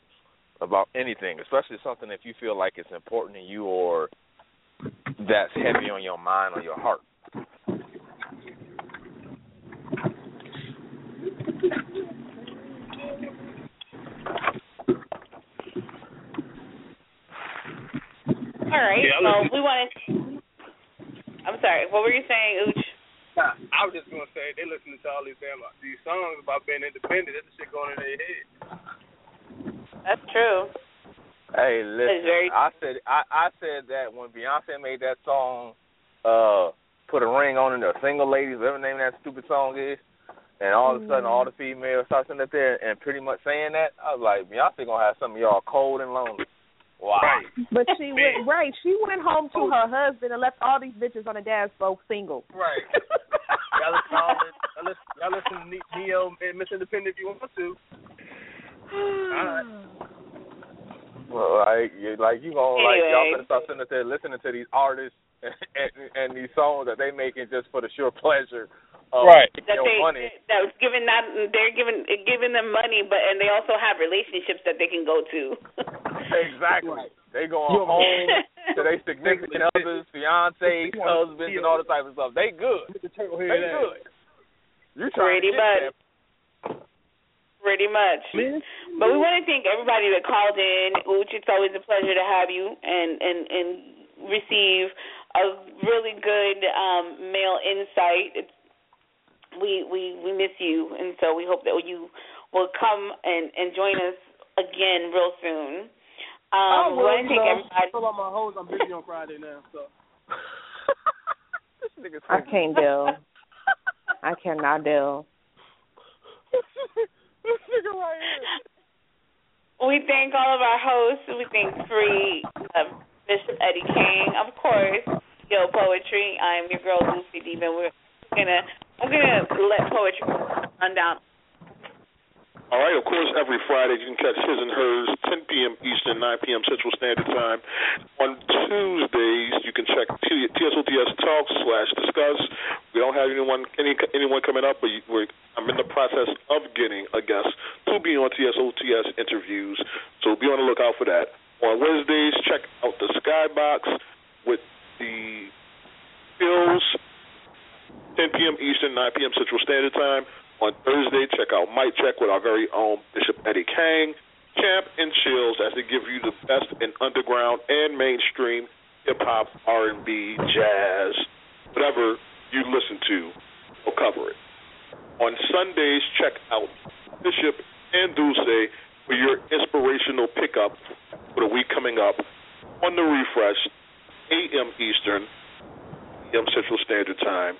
about anything, especially something if you feel like it's important to you or that's heavy on your mind or your heart. All right. Yeah, I well, listen- we wanted. I'm sorry. What were you saying, Ooch? Nah, I was just gonna say they listening to all these damn these songs about being independent. That's the shit going in their head. That's true. Hey, listen. very- I said I, I said that when Beyonce made that song, uh, "Put a Ring on It," or "Single Ladies," whatever name that stupid song is, and all of a sudden all the females start sitting up there and pretty much saying that, I was like, Beyonce gonna have some of y'all cold and lonely. Wow. Right. But she went right. She went home to her husband and left all these bitches on the dance floor single. Right. y'all listen, to all y'all listen, y'all listen to Neo and Miss Independent if you want to. All right. Well, like, you, like you gonna like y'all Anyway. gonna start sitting up there listening to these artists and, and these songs that they making just for the sheer pleasure of Right. making That your they money. that was giving not they're giving giving them money, but and they also have relationships that they can go to. Exactly. They go You- home to their significant others, fiancés, husbands, and all the type of stuff. They good. Get the turtle They good. You trying Pretty to get much. there. Pretty much. But we want to thank everybody that called in. Ooch, it's always a pleasure to have you and and and receive a really good um male insight. It's, we we we miss you, and so we hope that you will come and and join us again real soon. Um, we want to thank everybody. Talk about my hose. I'm busy on Friday now, so. this nigga's I can't deal. I cannot deal. this nigga right here. We thank all of our hosts. We thank Free, uh, Bishop Eddie King, of course, Yo Poetry. I'm your girl Lucy Diva. We're gonna I'm gonna let poetry run down. All right, of course, every Friday you can catch his and hers, 10 p.m. Eastern, 9 p.m. Central Standard Time. On Tuesdays, you can check TSOTS Talk slash Discuss. We don't have anyone any anyone coming up, but we're, I'm in the process of getting a guest to be on TSOTS interviews, so be on the lookout for that. On Wednesdays, check out the Skybox with the Bills, 10 p.m. Eastern, 9 p.m. Central Standard Time. On Thursday, check out Mic Check with our very own Bishop Eddie Kang, Champ and Chills as they give you the best in underground and mainstream hip hop, R and B, jazz, whatever you listen to, we'll cover it. On Sundays, check out Bishop and Dulce for your inspirational pickup for the week coming up. on the refresh, a.m. Eastern, p.m. Central Standard Time.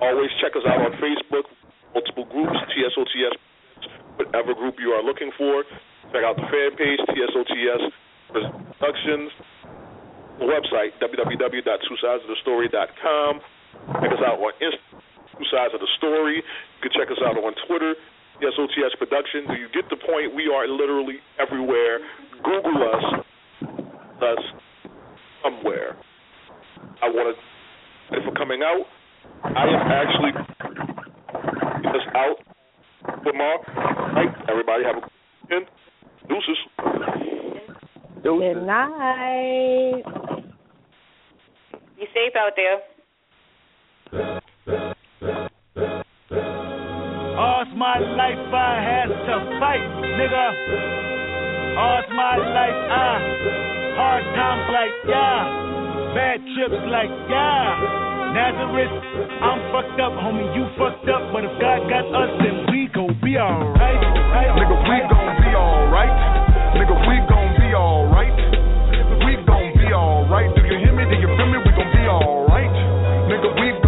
Always check us out on Facebook, multiple groups, TSOTS, whatever group you are looking for. Check out the fan page, TSOTS Productions. The website, www.twosidesofthestory.com. Check us out on Instagram, Two Sides of the Story. You can check us out on Twitter, TSOTS Production. Do you get the point? We are literally everywhere. Google us, us somewhere. I want to for coming out. I am actually just out for Mark. Right? Everybody have a good weekend. Deuces. Good night. Be safe out there. All's my life I had to fight, nigga. All's my life I hard times like yeah, bad trips like yeah. Nazareth, I'm fucked up, homie, you fucked up, but if God got us, then we gon' be alright. Right? Nigga, we gon' be alright. Nigga, we gon' be alright. We gon' be alright. Do you hear me? Do you feel me? We gon' be alright. Nigga, we gon'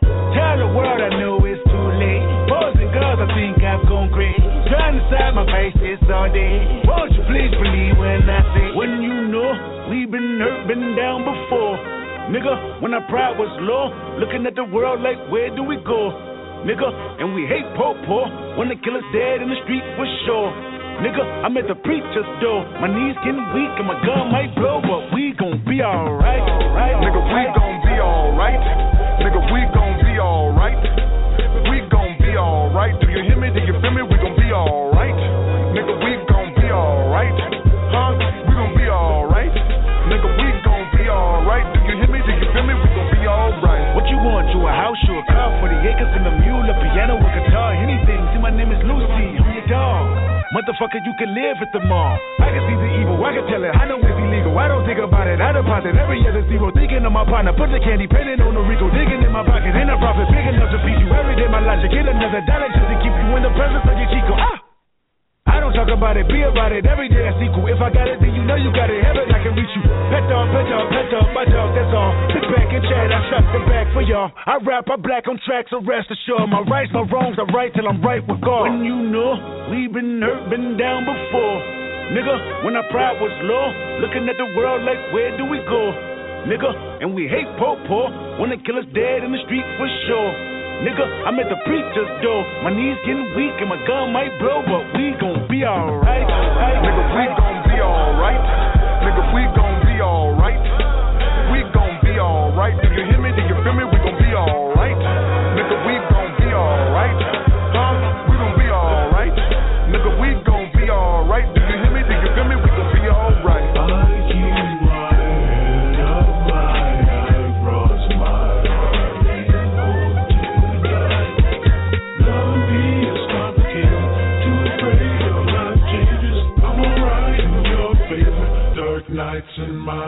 Trying to side my face this all day. Won't you please believe when I say, when you know we've been hurt, been down before. Nigga, when our pride was low, looking at the world like, where do we go? Nigga, and we hate poor poor when the killer's dead in the street for sure. Nigga, I'm at the preacher's door. My knees getting weak and my gun might blow, but we gon' be alright. Right, Nigga, we gon' be alright. Nigga, we gon' be alright. We gon' be alright. Do you hear me? Do you feel me? We alright. Nigga, we gon' be alright. Huh? We gon' be alright. Nigga, we gon' be alright. Do you hear me? Do you feel me? We gon' be alright. What you want? You a house, you a car, 40 acres and a Motherfucker, you can live at the mall. I can see the evil, I can tell it. I know it's illegal. I don't think about it. I deposit every other zero. Thinking of my partner, put the candy painting on the Rico. Digging in my pocket, ain't a profit big enough to feed you every day. My logic, get another dollar just to keep you in the presence of your Chico. Ah! Don't talk about it, be about it. Every day I sequel. If I got it, then you know you got it. Heaven, I can reach you. Pet dog, pet dog, pet dog, my dog, that's all. Sit back and chat, I shut the back for y'all. I rap, I black on tracks, so rest assured. My rights, my wrongs, I right till I'm right with God. When you know we've been hurt, been down before. Nigga, when our pride was low, looking at the world like, where do we go? Nigga, and we hate poor poor when kill us dead in the street for sure. Nigga, I'm at the preacher's door. My knees getting weak and my gun might blow, but we gon' alright. Nigga, we gon' be alright. Nigga, we gon' be alright. We gon' be alright. Do you hear